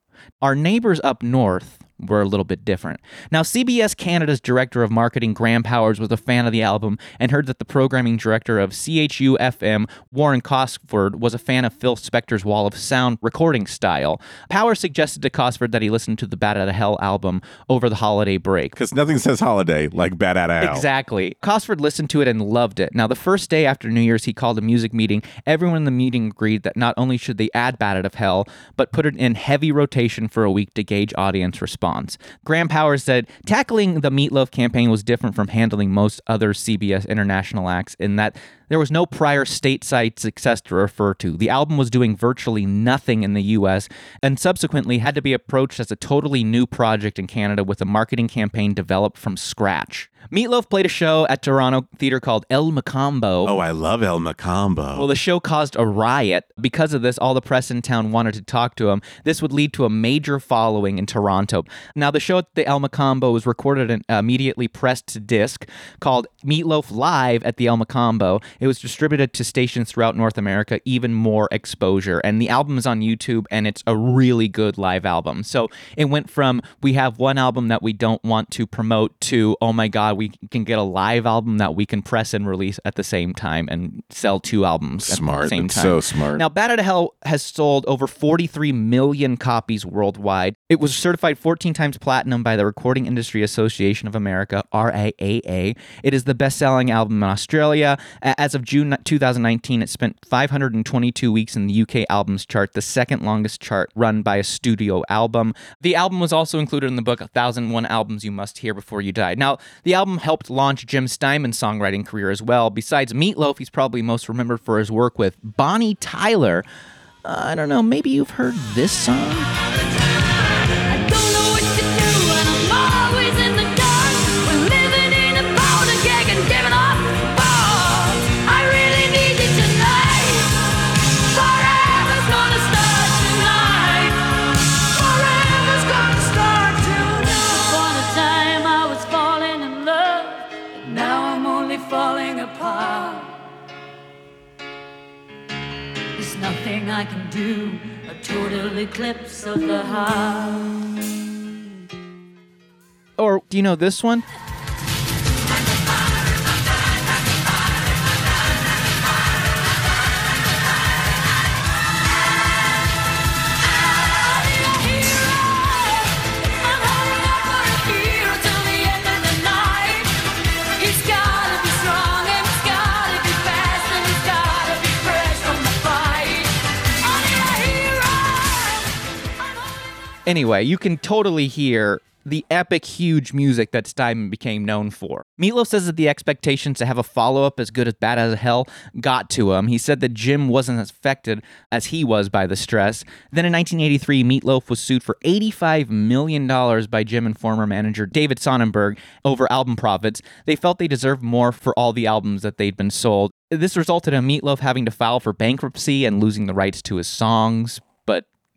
[SPEAKER 1] Our neighbors up north were a little bit different. Now, CBS Canada's director of marketing, Graham Powers, was a fan of the album and heard that the programming director of CHUM FM, Warren Cosford, was a fan of Phil Spector's Wall of Sound recording style. Powers suggested to Cosford that he listen to the Bat Out of Hell album over the holiday break.
[SPEAKER 3] Because nothing says holiday like Bat Out of Hell.
[SPEAKER 1] Exactly. Cosford listened to it and loved it. Now, the first day after New Year's, he called a music meeting. Everyone in the meeting agreed that not only should they add Bat Out of Hell, but put it in heavy rotation for a week to gauge audience response. Graham Powers said, tackling the Meatloaf campaign was different from handling most other CBS international acts in that there was no prior stateside success to refer to. The album was doing virtually nothing in the US and subsequently had to be approached as a totally new project in Canada with a marketing campaign developed from scratch. Meatloaf played a show at Toronto Theatre called El Mocambo.
[SPEAKER 3] Oh, I love El Mocambo.
[SPEAKER 1] Well, the show caused a riot. Because of this, all the press in town wanted to talk to him. This would lead to a major following in Toronto. Now, the show at the El Mocambo was recorded and immediately pressed to disc called Meatloaf Live at the El Mocambo. It was distributed to stations throughout North America, even more exposure. And the album is on YouTube, and it's a really good live album. So it went from we have one album that we don't want to promote to, oh my God, we can get a live album that we can press and release at the same time and sell two albums
[SPEAKER 3] smart.
[SPEAKER 1] at the same time.
[SPEAKER 3] so smart.
[SPEAKER 1] Now, Bat Out of Hell has sold over 43 million copies worldwide. It was certified 14 times platinum by the Recording Industry Association of America, RIAA. It is the best selling album in Australia. As of June 2019, it spent 522 weeks in the UK albums chart, the second longest chart run by a studio album. The album was also included in the book 1001 Albums You Must Hear Before You Die. Now, the album helped launch Jim Steinman's songwriting career as well. Besides Meatloaf, he's probably most remembered for his work with Bonnie Tyler. Uh, I don't know, maybe you've heard this song?
[SPEAKER 8] I can do, a total eclipse of the heart.
[SPEAKER 1] Or do you know this one? Anyway, you can totally hear the epic, huge music that Steinman became known for. Meatloaf says that the expectations to have a follow up as good as Bad as Hell got to him. He said that Jim wasn't as affected as he was by the stress. Then in 1983, Meatloaf was sued for $85 million by Jim and former manager David Sonnenberg over album profits. They felt they deserved more for all the albums that they'd been sold. This resulted in Meatloaf having to file for bankruptcy and losing the rights to his songs.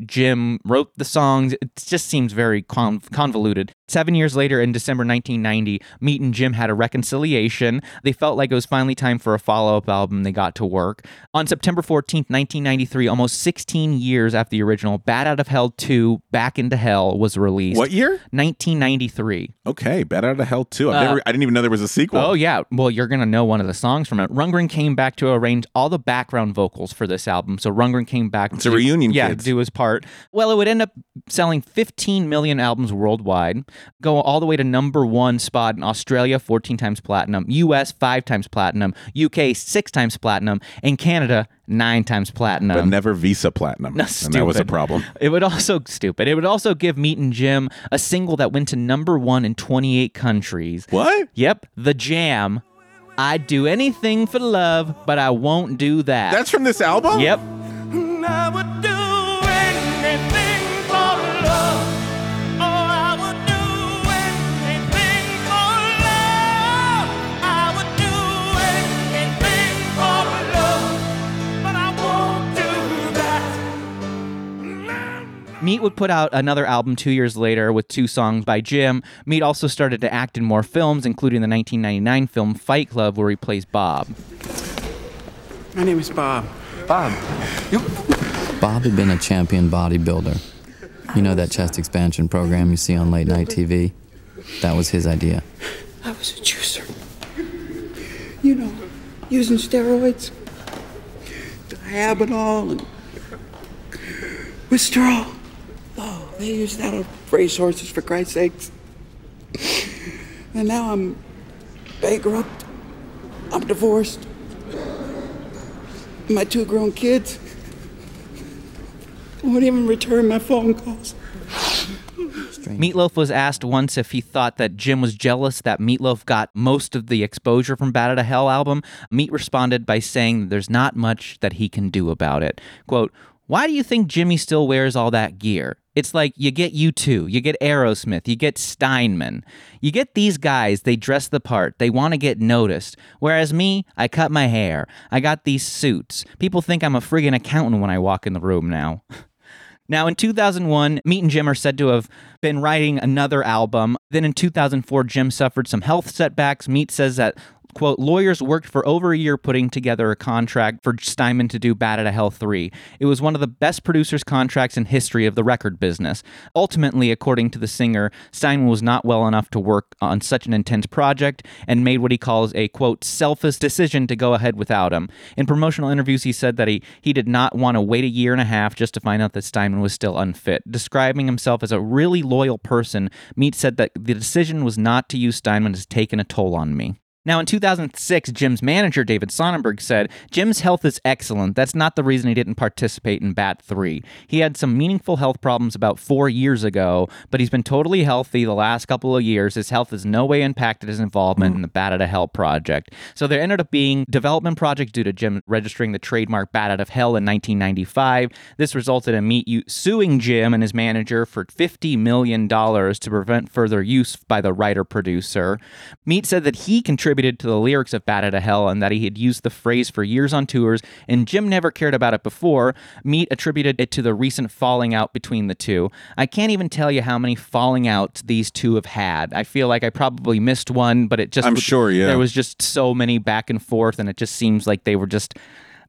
[SPEAKER 1] Jim wrote the songs. It just seems very con- convoluted. Seven years later, in December 1990, Meat and Jim had a reconciliation. They felt like it was finally time for a follow up album. They got to work. On September 14th, 1993, almost 16 years after the original, Bat Out of Hell 2 Back into Hell was released.
[SPEAKER 3] What year?
[SPEAKER 1] 1993.
[SPEAKER 3] Okay, Bat Out of Hell 2. I've never, I didn't even know there was a sequel.
[SPEAKER 1] Uh, Oh yeah, well you're gonna know one of the songs from it. Rundgren came back to arrange all the background vocals for this album. So Rundgren came back.
[SPEAKER 3] It's
[SPEAKER 1] to
[SPEAKER 3] a reunion,
[SPEAKER 1] Yeah,
[SPEAKER 3] kids.
[SPEAKER 1] do his part. Well, it would end up selling 15 million albums worldwide, go all the way to number one spot in Australia, 14 times platinum, U.S. five times platinum, U.K. six times platinum, and Canada nine times platinum.
[SPEAKER 3] but never Visa Platinum.
[SPEAKER 1] No,
[SPEAKER 3] and that was a problem.
[SPEAKER 1] It would also stupid. It would also give Meat and Jim a single that went to number one in 28 countries.
[SPEAKER 3] What?
[SPEAKER 1] Yep, The Jam. I'd do anything for love, but I won't do that.
[SPEAKER 3] That's from this album?
[SPEAKER 1] Yep. Meat would put out another album two years later with two songs by Jim. Meat also started to act in more films, including the 1999 film Fight Club, where he plays Bob.
[SPEAKER 9] My name is Bob. Bob.
[SPEAKER 10] Bob had been a champion bodybuilder. You know that chest expansion program you see on late night TV? That was his idea.
[SPEAKER 9] I was a juicer. You know, using steroids, Dianabol, and Wondrol. Oh, they used that on racehorses for Christ's sakes. And now I'm bankrupt. I'm divorced. My two grown kids won't even return my phone calls.
[SPEAKER 1] Meatloaf was asked once if he thought that Jim was jealous that Meatloaf got most of the exposure from Out of Hell album. Meat responded by saying there's not much that he can do about it. Quote, why do you think Jimmy still wears all that gear? It's like you get U2, you get Aerosmith, you get Steinman. You get these guys, they dress the part, they want to get noticed. Whereas me, I cut my hair, I got these suits. People think I'm a friggin' accountant when I walk in the room now. Now, in 2001, Meat and Jim are said to have been writing another album. Then in 2004, Jim suffered some health setbacks. Meat says that, quote, lawyers worked for over a year putting together a contract for Steinman to do Bat Out of Hell 3. It was one of the best producers' contracts in history of the record business. Ultimately, according to the singer, Steinman was not well enough to work on such an intense project and made what he calls a, quote, selfish decision to go ahead without him. In promotional interviews, he said that he, he did not want to wait a year and a half just to find out that Steinman was still unfit. Describing himself as a really loyal person, Meat said that the decision was not to use Steinman has taken a toll on me. Now, in 2006, Jim's manager, David Sonnenberg, said, Jim's health is excellent. That's not the reason he didn't participate in Bat 3. He had some meaningful health problems about four years ago, but he's been totally healthy the last couple of years. His health has no way impacted his involvement in the Bat Out of Hell project. So there ended up being development project due to Jim registering the trademark Bat Out of Hell in 1995. This resulted in Meat U- suing Jim and his manager for $50 million to prevent further use by the writer-producer. Meat said that he contributed to the lyrics of Bat Out of Hell and that he had used the phrase for years on tours, and Jim never cared about it before. Meat attributed it to the recent falling out between the two. I can't even tell you how many falling outs these two have had. I feel like I probably missed one, but it just
[SPEAKER 3] I'm sure, yeah.
[SPEAKER 1] there was just so many back and forth, and it just seems like they were just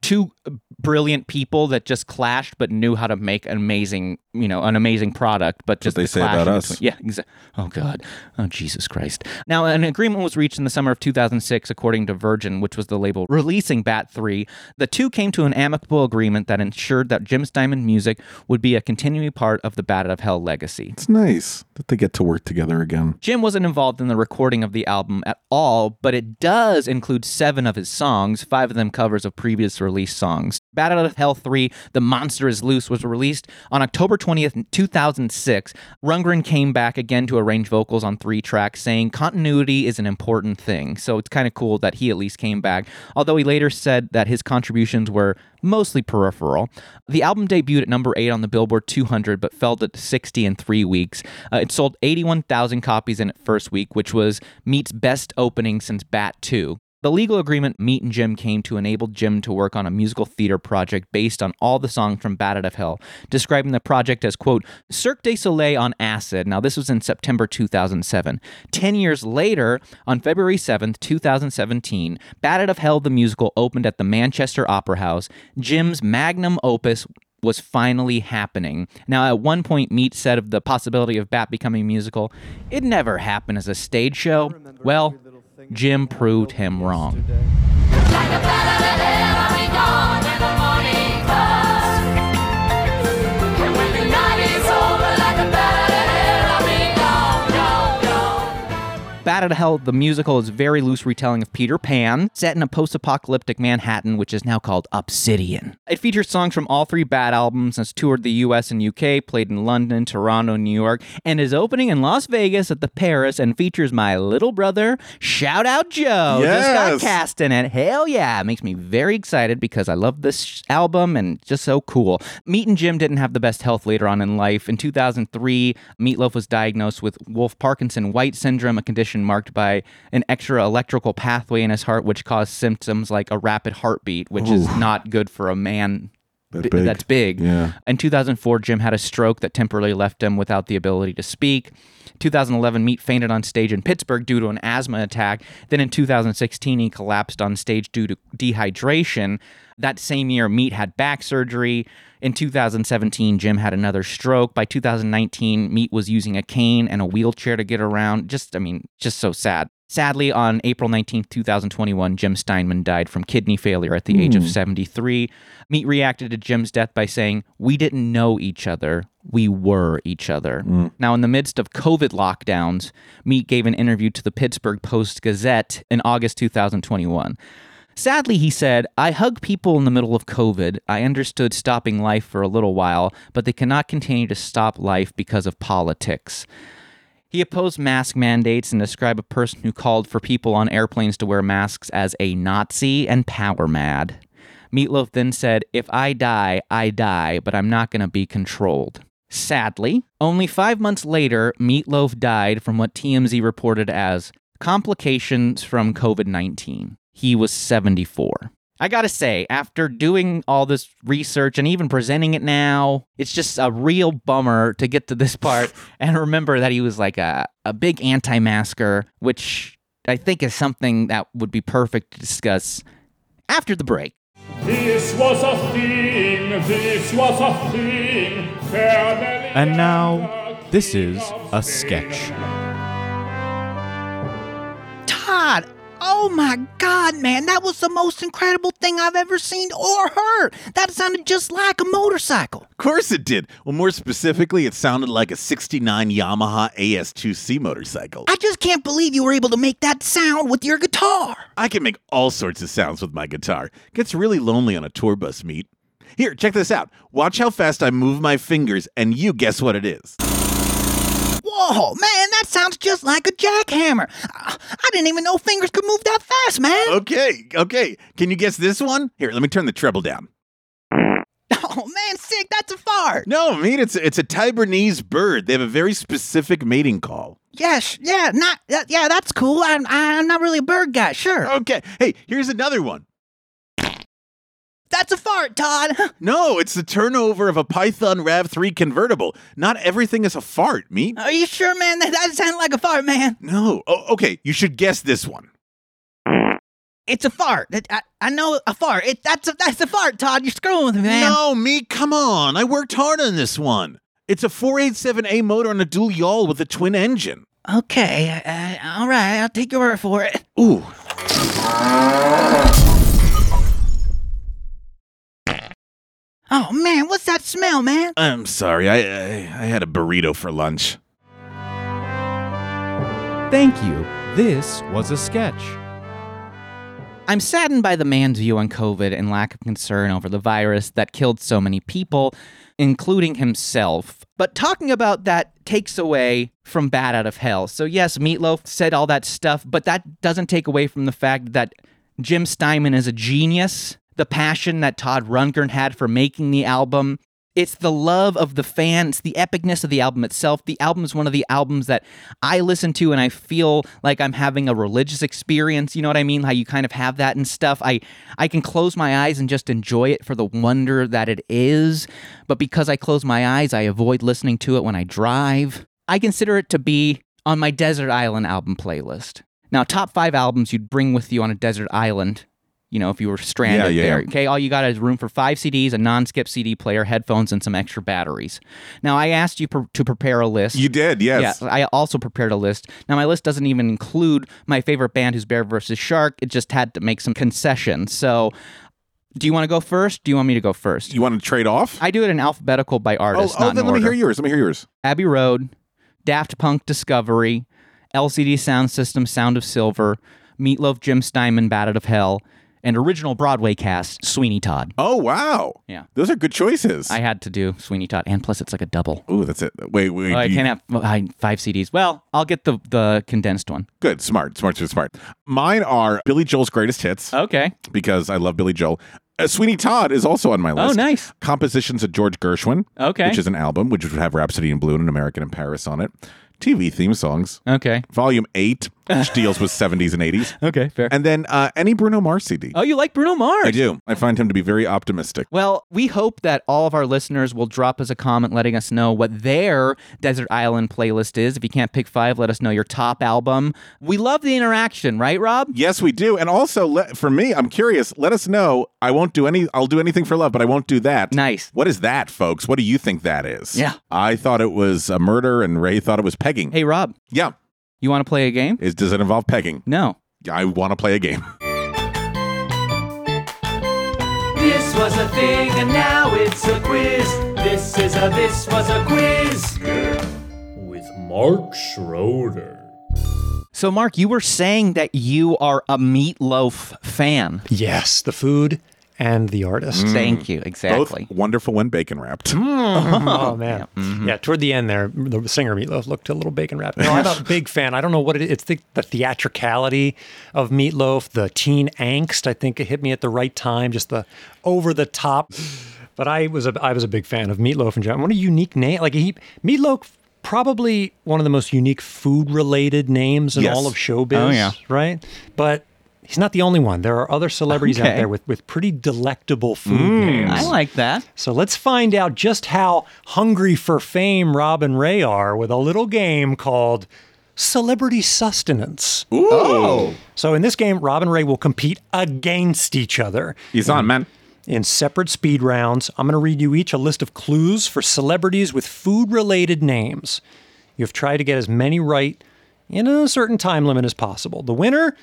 [SPEAKER 1] two brilliant people that just clashed but knew how to make an amazing you know an amazing product but just
[SPEAKER 3] they
[SPEAKER 1] the
[SPEAKER 3] say about us.
[SPEAKER 1] between- yeah exactly oh god oh jesus christ now an agreement was reached in the summer of 2006 according to virgin which was the label releasing bat 3 the two came to an amicable agreement that ensured that jim steinman music would be a continuing part of the bat out of hell legacy
[SPEAKER 3] It's nice that they get to work together again.
[SPEAKER 1] Jim wasn't involved in the recording of the album at all, but it does include seven of his songs, five of them covers of previous released songs. Bat Out of Hell 3, The Monster is Loose, was released on October 20th, 2006. Rundgren came back again to arrange vocals on three tracks, saying continuity is an important thing. So it's kind of cool that he at least came back, although he later said that his contributions were mostly peripheral. The album debuted at number 8 on the Billboard 200 but fell to 60 in 3 weeks. Uh, it sold 81,000 copies in its first week, which was Meat's best opening since Bat 2. The legal agreement Meat and Jim came to enabled Jim to work on a musical theater project based on all the songs from Bat Out of Hell, describing the project as, quote, Cirque du Soleil on acid. Now, this was in September 2007. Ten years later, on February 7th, 2017, Bat Out of Hell, the musical, opened at the Manchester Opera House. Jim's magnum opus was finally happening. Now, at one point, Meat said of the possibility of Bat becoming musical, it never happened as a stage show. Well, Jim proved him wrong. Out of Hell, the musical, is very loose retelling of Peter Pan, set in a post apocalyptic Manhattan, which is now called Obsidian. It features songs from all three Bat albums, has toured the US and UK, played in London, Toronto, New York, and is opening in Las Vegas at the Paris and features my little brother, Shout Out Joe. yes. Just got cast in it. Hell yeah. It makes me very excited because I love this sh- album and just so cool. Meat and Jim didn't have the best health later on in life. In 2003, Meatloaf was diagnosed with Wolff Parkinson White syndrome, a condition marked by an extra electrical pathway in his heart, which caused symptoms like a rapid heartbeat, which is not good for a man.
[SPEAKER 3] That big.
[SPEAKER 1] That's big.
[SPEAKER 3] Yeah.
[SPEAKER 1] In 2004, Jim had a stroke that temporarily left him without the ability to speak. 2011, Meat fainted on stage in Pittsburgh due to an asthma attack. Then in 2016, he collapsed on stage due to dehydration. That same year, Meat had back surgery. In 2017, Jim had another stroke. By 2019, Meat was using a cane and a wheelchair to get around. Just, I mean, just so sad. Sadly, on April 19, 2021, Jim Steinman died from kidney failure at the age of hmm. 73. Meat reacted to Jim's death by saying, We didn't know each other. We were each other. Hmm. Now, in the midst of COVID lockdowns, Meat gave an interview to the Pittsburgh Post Gazette in August 2021. Sadly, he said, I hug people in the middle of COVID. I understood stopping life for a little while, but they cannot continue to stop life because of politics. He opposed mask mandates and described a person who called for people on airplanes to wear masks as a Nazi and power mad. Meatloaf then said, If I die, I die, but I'm not going to be controlled. Sadly, only five months later, Meatloaf died from what TMZ reported as complications from COVID 19. He was 74. I gotta say, after doing all this research and even presenting it now, it's just a real bummer to get to this part and remember that he was like a, a big anti masker, which I think is something that would be perfect to discuss after the break.
[SPEAKER 8] This was a thing, this was a thing.
[SPEAKER 11] And now, this is a sketch.
[SPEAKER 12] Todd, oh my god, man, that was the most incredible thing I've ever seen or heard. That sounded just like a motorcycle.
[SPEAKER 3] Of course it did. Well, more specifically, it sounded like a 69 Yamaha AS2C motorcycle.
[SPEAKER 12] I just can't believe you were able to make that sound with your guitar.
[SPEAKER 3] I can make all sorts of sounds with my guitar. Gets really lonely on a tour bus meet. Here, check this out. Watch how fast I move my fingers, and you guess what it is.
[SPEAKER 12] Whoa, man, that sounds just like a jackhammer. I I didn't even know fingers could move that fast, man.
[SPEAKER 3] Okay, okay. Can you guess this one? Here, let me turn the treble down.
[SPEAKER 12] Oh man, sick, that's a fart.
[SPEAKER 3] No, I mean it's it's a Taiwanese bird. They have a very specific mating call.
[SPEAKER 12] Yes, yeah, not uh, yeah, that's cool. I'm I'm not really a bird guy, sure.
[SPEAKER 3] Okay. Hey, here's another one.
[SPEAKER 12] That's a fart, Todd.
[SPEAKER 3] No, it's the turnover of a Python RAV3 convertible. Not everything is a fart, meat.
[SPEAKER 12] Are you sure, man? That, sounded like a fart, man.
[SPEAKER 3] No. Oh, okay, you should guess this one.
[SPEAKER 12] It's a fart. I, I know a fart. It, that's a that's a fart, Todd. You're screwing with me, man.
[SPEAKER 3] No, me, come on. I worked hard on this one. It's a 487A motor on a dual yawl with a twin engine.
[SPEAKER 12] Okay, uh, all right. I'll take your word for it.
[SPEAKER 3] Ooh.
[SPEAKER 12] What's man?
[SPEAKER 3] I'm sorry. I, I I had a burrito for lunch.
[SPEAKER 11] Thank you. This was a sketch.
[SPEAKER 1] I'm saddened by the man's view on COVID and lack of concern over the virus that killed so many people, including himself. But talking about that takes away from Bat Out of Hell. So, yes, Meatloaf said all that stuff, but that doesn't take away from the fact that Jim Steinman is a genius. The passion that Todd Rundgren had for making the album It's the love of the fan. It's the epicness of the album itself. The album is one of the albums that I listen to and I feel like I'm having a religious experience. You know what I mean? How you kind of have that and stuff. I I can close my eyes and just enjoy it for the wonder that it is. But because I close my eyes, I avoid listening to it when I drive. I consider it to be on my desert island album playlist. Now, top five albums you'd bring with you on a desert island you know, if you were stranded
[SPEAKER 3] Yeah, yeah,
[SPEAKER 1] there.
[SPEAKER 3] yeah.
[SPEAKER 1] Okay, all you got is room for five CDs, a non-skip CD player, headphones, and some extra batteries. Now, I asked you per- to prepare a list.
[SPEAKER 3] You did, yes.
[SPEAKER 1] Yeah, I also prepared a list. Now, my list doesn't even include my favorite band, who's Bear versus Shark. It just had to make some concessions. So, do you want to go first? Do you want me to go first?
[SPEAKER 3] You want to trade off?
[SPEAKER 1] I do it in alphabetical by
[SPEAKER 3] Oh,
[SPEAKER 1] artist.
[SPEAKER 3] oh
[SPEAKER 1] not
[SPEAKER 3] then let me hear yours. Let me hear yours.
[SPEAKER 1] Abbey Road, Daft Punk Discovery, LCD Sound System Sound of Silver, Meatloaf Jim Steinman Bat Out of Hell, and original Broadway cast Sweeney Todd.
[SPEAKER 3] Oh wow.
[SPEAKER 1] Yeah.
[SPEAKER 3] Those are good choices.
[SPEAKER 1] I had to do Sweeney Todd, and plus it's like a double.
[SPEAKER 3] Ooh, that's it. Wait, wait.
[SPEAKER 1] Oh, I
[SPEAKER 3] you-
[SPEAKER 1] can't have five CDs. Well, I'll get the the condensed one.
[SPEAKER 3] Good, smart, smart, smart, smart. Mine are Billy Joel's greatest hits
[SPEAKER 1] Okay.
[SPEAKER 3] because I love Billy Joel. Uh, Sweeney Todd is also on my list.
[SPEAKER 1] Oh, nice.
[SPEAKER 3] Compositions of George Gershwin.
[SPEAKER 1] Okay.
[SPEAKER 3] Which is an album, which would have Rhapsody in Blue and An American in Paris on it. TV theme songs.
[SPEAKER 1] Okay.
[SPEAKER 3] Volume 8, which deals with 70s and 80s.
[SPEAKER 1] Okay. Fair.
[SPEAKER 3] And then uh, any Bruno Mars CD.
[SPEAKER 1] oh, you like Bruno Mars?
[SPEAKER 3] I do. I find him to be very optimistic.
[SPEAKER 1] Well, we hope that all of our listeners will drop us a comment letting us know what their Desert Island playlist is. If you can't pick five, let us know your top album. We love the interaction, right, Rob?
[SPEAKER 3] Yes, we do. And also, let, for me, I'm curious. Let us know. I won't do any. I'll do anything for love, but I won't do that.
[SPEAKER 1] Nice.
[SPEAKER 3] What is that, folks? What do you think that is?
[SPEAKER 1] Yeah.
[SPEAKER 3] I thought it was a murder, and Ray thought it was pegging.
[SPEAKER 1] Hey, Rob,
[SPEAKER 3] Yeah.
[SPEAKER 1] You want to play a game?
[SPEAKER 3] Is does it involve pegging?
[SPEAKER 1] No.
[SPEAKER 3] I want to play a game.
[SPEAKER 2] This was a thing and now it's a quiz. This is a this was a quiz.
[SPEAKER 13] with Mark Schroeder.
[SPEAKER 1] So, Mark, you were saying that you are a meatloaf fan.
[SPEAKER 14] Yes, the food and the artist.
[SPEAKER 1] Thank you. Exactly.
[SPEAKER 3] Both wonderful when bacon wrapped.
[SPEAKER 14] Oh man,
[SPEAKER 1] Mm-hmm.
[SPEAKER 14] yeah. Toward the end there, the singer Meatloaf looked a little bacon wrapped. No, I'm a big fan. I don't know what it is. It's the, the theatricality of Meatloaf, the teen angst. I think it hit me at the right time. Just the over the top. But I was a I was a big fan of Meatloaf and John. What a unique name! Like he Meatloaf, probably one of the most unique food related names in
[SPEAKER 3] Yes.
[SPEAKER 14] all of showbiz.
[SPEAKER 1] Oh, yeah.
[SPEAKER 14] right. But. He's not the only one. There are other celebrities out there with, with pretty delectable food mm. names.
[SPEAKER 1] I like that.
[SPEAKER 14] So let's find out just how hungry for fame Rob and Ray are with a little game called Celebrity Sustenance.
[SPEAKER 3] Ooh. Oh.
[SPEAKER 14] So in this game, Rob and Ray will compete against each other
[SPEAKER 3] He's on, man.
[SPEAKER 14] in separate speed rounds. I'm going to read you each a list of clues for celebrities with food related names. You have tried to get as many right in a certain time limit as possible. The winner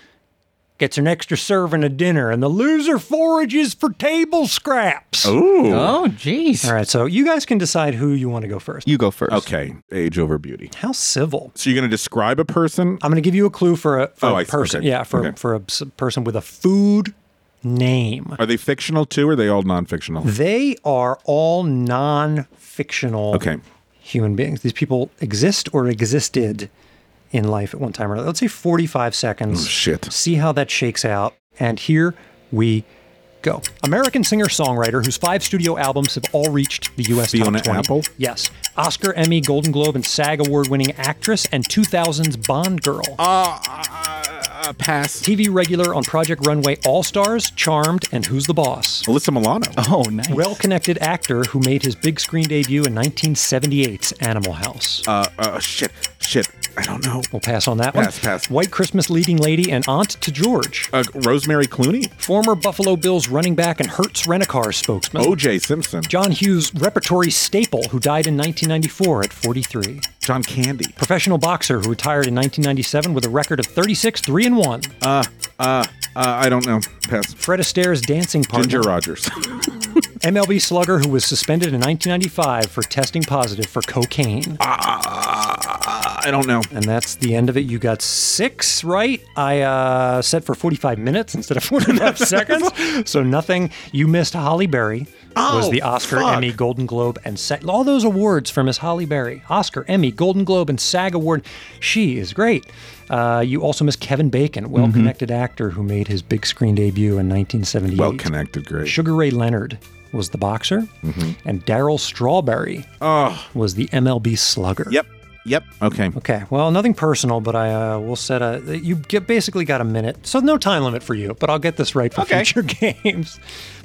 [SPEAKER 14] gets an extra serving of dinner, and the loser forages for table scraps.
[SPEAKER 3] Ooh.
[SPEAKER 1] Oh, jeez.
[SPEAKER 14] All right, so you guys can decide who you want to go first.
[SPEAKER 1] You go first.
[SPEAKER 3] Okay. Age over beauty.
[SPEAKER 14] How civil.
[SPEAKER 3] So you're going to describe a person?
[SPEAKER 14] I'm going to give you a clue for a, for
[SPEAKER 3] Oh,
[SPEAKER 14] a
[SPEAKER 3] I see.
[SPEAKER 14] person.
[SPEAKER 3] Okay.
[SPEAKER 14] Yeah, for
[SPEAKER 3] Okay.
[SPEAKER 14] for a s- person with a food name.
[SPEAKER 3] Are they fictional too, or are they all non-fictional?
[SPEAKER 14] They are all non-fictional
[SPEAKER 3] Okay.
[SPEAKER 14] human beings. These people exist or existed in life at one time or another. Let's say 45 seconds.
[SPEAKER 3] Oh, shit.
[SPEAKER 14] See how that shakes out. And here we go. American singer-songwriter whose five studio albums have all reached the U.S.
[SPEAKER 3] Fiona
[SPEAKER 14] top 20.
[SPEAKER 3] Apple?
[SPEAKER 14] Yes. Oscar, Emmy, Golden Globe, and SAG award-winning actress and 2000's Bond girl.
[SPEAKER 3] Uh, uh, pass.
[SPEAKER 14] TV regular on Project Runway All Stars, Charmed, and Who's the Boss.
[SPEAKER 3] Alyssa Milano.
[SPEAKER 1] Oh, nice.
[SPEAKER 14] Well connected actor who made his big screen debut in 1978's Animal House.
[SPEAKER 3] Uh, uh, shit, shit. I don't know.
[SPEAKER 14] We'll pass on that
[SPEAKER 3] Pass,
[SPEAKER 14] one.
[SPEAKER 3] pass.
[SPEAKER 14] White Christmas leading lady and aunt to George.
[SPEAKER 3] Uh, Rosemary Clooney.
[SPEAKER 14] Former Buffalo Bills running back and Hertz Rent-A-Car spokesman.
[SPEAKER 3] O.J. Simpson.
[SPEAKER 14] John Hughes repertory staple who died in 1994 at 43.
[SPEAKER 3] John Candy.
[SPEAKER 14] Professional boxer who retired in 1997 with a record of 36 3 and 1.
[SPEAKER 3] Uh, uh, uh, I don't know. Pass.
[SPEAKER 14] Fred Astaire's dancing partner.
[SPEAKER 3] Ginger Rogers.
[SPEAKER 14] MLB slugger who was suspended in 1995 for testing positive for cocaine.
[SPEAKER 3] I don't know.
[SPEAKER 14] And that's the end of it. You got six right. I uh, set for 45 minutes instead of 45 seconds. So nothing. You missed Halle Berry. Was
[SPEAKER 3] Oh,
[SPEAKER 14] the Oscar,
[SPEAKER 3] fuck.
[SPEAKER 14] Emmy, Golden Globe, and SAG. All those awards for Miss Halle Berry. Oscar, Emmy, Golden Globe, and SAG Award. She is great. Uh, you also miss Kevin Bacon, well-connected actor who made his big screen debut in 1978.
[SPEAKER 3] Well connected, great.
[SPEAKER 14] Sugar Ray Leonard, was the boxer,
[SPEAKER 3] Mm-hmm.
[SPEAKER 14] and Darryl Strawberry was the MLB slugger.
[SPEAKER 3] Yep. Yep. Okay.
[SPEAKER 14] Okay. Well, nothing personal, but I uh, will set a. You get basically got a minute, so no time limit for you. But I'll get this right for
[SPEAKER 1] Okay.
[SPEAKER 14] future games.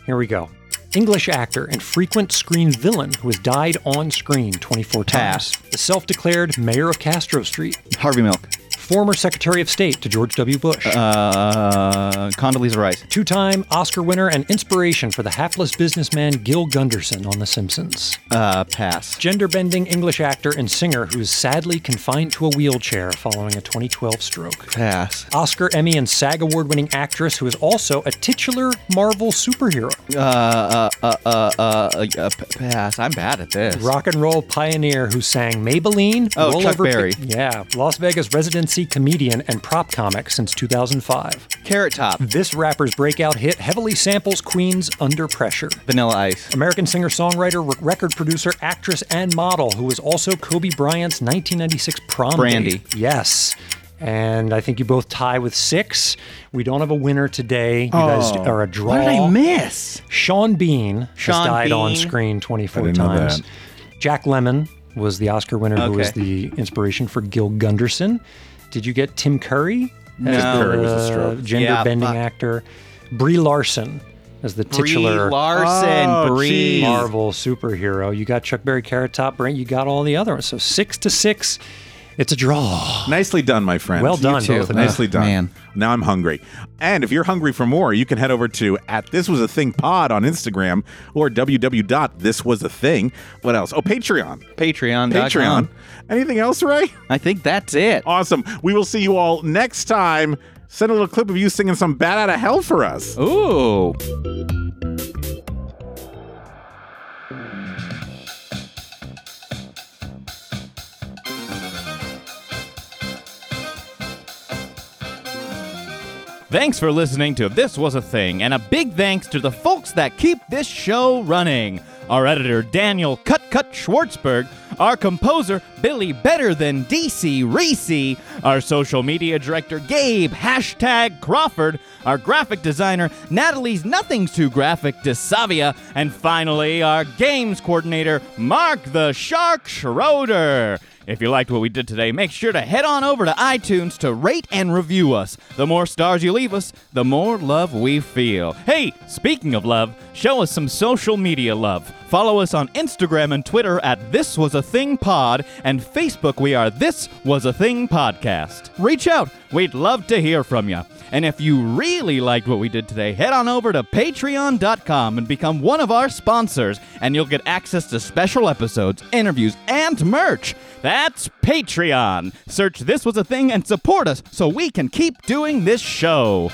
[SPEAKER 14] Here we go. English actor and frequent screen villain who has died on screen 24
[SPEAKER 1] Pass.
[SPEAKER 14] times. The self-declared mayor of Castro Street.
[SPEAKER 1] Harvey Milk.
[SPEAKER 14] Former Secretary of State to George W. Bush.
[SPEAKER 1] Uh, Condoleezza Rice.
[SPEAKER 14] Two-time Oscar winner and inspiration for the hapless businessman Gil Gunderson on The Simpsons.
[SPEAKER 1] Uh, pass.
[SPEAKER 14] Gender-bending English actor and singer who is sadly confined to a wheelchair following a 2012 stroke.
[SPEAKER 1] Pass.
[SPEAKER 14] Oscar, Emmy, and SAG award winning actress who is also a titular Marvel superhero.
[SPEAKER 1] Uh, uh, uh, uh, uh, uh, p- pass. I'm bad at this.
[SPEAKER 14] Rock and roll pioneer who sang Maybellene.
[SPEAKER 1] Oh, Chuck Berry.
[SPEAKER 14] Pic- yeah, Las Vegas residency comedian and prop comic since 2005.
[SPEAKER 1] Carrot Top.
[SPEAKER 14] This rapper's breakout hit heavily samples Queen's Under Pressure.
[SPEAKER 1] Vanilla Ice.
[SPEAKER 14] American singer songwriter, r- record producer, actress, and model who was also Kobe Bryant's 1996 prom
[SPEAKER 1] Brandy.
[SPEAKER 14] date. Yes. And I think you both tie with six. We don't have a winner today. You guys
[SPEAKER 1] Oh.
[SPEAKER 14] are a draw.
[SPEAKER 1] What did I miss?
[SPEAKER 14] Sean Bean
[SPEAKER 1] Sean
[SPEAKER 14] has died on
[SPEAKER 1] Bean.
[SPEAKER 14] screen 24
[SPEAKER 3] I didn't know
[SPEAKER 14] times.
[SPEAKER 3] that.
[SPEAKER 14] Jack Lemmon was the Oscar winner who was
[SPEAKER 1] Okay.
[SPEAKER 14] the inspiration for Gil Gunderson. Did you get Tim Curry?
[SPEAKER 1] No. Tim
[SPEAKER 3] Curry was a stroke.
[SPEAKER 14] Gender
[SPEAKER 1] Yeah,
[SPEAKER 14] bending
[SPEAKER 1] fuck.
[SPEAKER 14] actor. Brie Larson as the
[SPEAKER 1] Brie
[SPEAKER 14] titular
[SPEAKER 1] Larson.
[SPEAKER 3] Oh,
[SPEAKER 1] Brie.
[SPEAKER 3] geez.
[SPEAKER 14] Marvel superhero. You got Chuck Berry, Carrot Top, Brent. You got all the other ones. So six to six. It's a draw.
[SPEAKER 3] Nicely done, my friend.
[SPEAKER 14] Well done,
[SPEAKER 1] too.
[SPEAKER 14] both of you.
[SPEAKER 3] Nicely done.
[SPEAKER 1] man.
[SPEAKER 3] Now I'm hungry. And if you're hungry for more, you can head over to at this was a thing pod on Instagram or www.thiswasathing. What else? Oh, Patreon.
[SPEAKER 1] Patreon.
[SPEAKER 3] Patreon. Anything else, Ray?
[SPEAKER 1] I think that's it.
[SPEAKER 3] Awesome. We will see you all next time. Send a little clip of you singing some Bat Out of Hell for us.
[SPEAKER 1] Ooh. Thanks for listening to This Was a Thing, and a big thanks to the folks that keep this show running. Our editor, Daniel Cut Cut Schwartzberg, our composer, Billy Better Than DC Reese, our social media director, Gabe Hashtag Crawford, our graphic designer, Natalie's Nothing's Too Graphic DeSavia, and finally, our games coordinator, Mark the Shark Schroeder. If you liked what we did today, make sure to head on over to iTunes to rate and review us. The more stars you leave us, the more love we feel. Hey, speaking of love, show us some social media love. Follow us on Instagram and Twitter at This Was a Thing Pod, and Facebook we are This Was a Thing Podcast. Reach out, we'd love to hear from you. And if you really liked what we did today, head on over to patreon.com and become one of our sponsors, and you'll get access to special episodes, interviews, and merch. That's Patreon. Search This Was a Thing and support us so we can keep doing this show.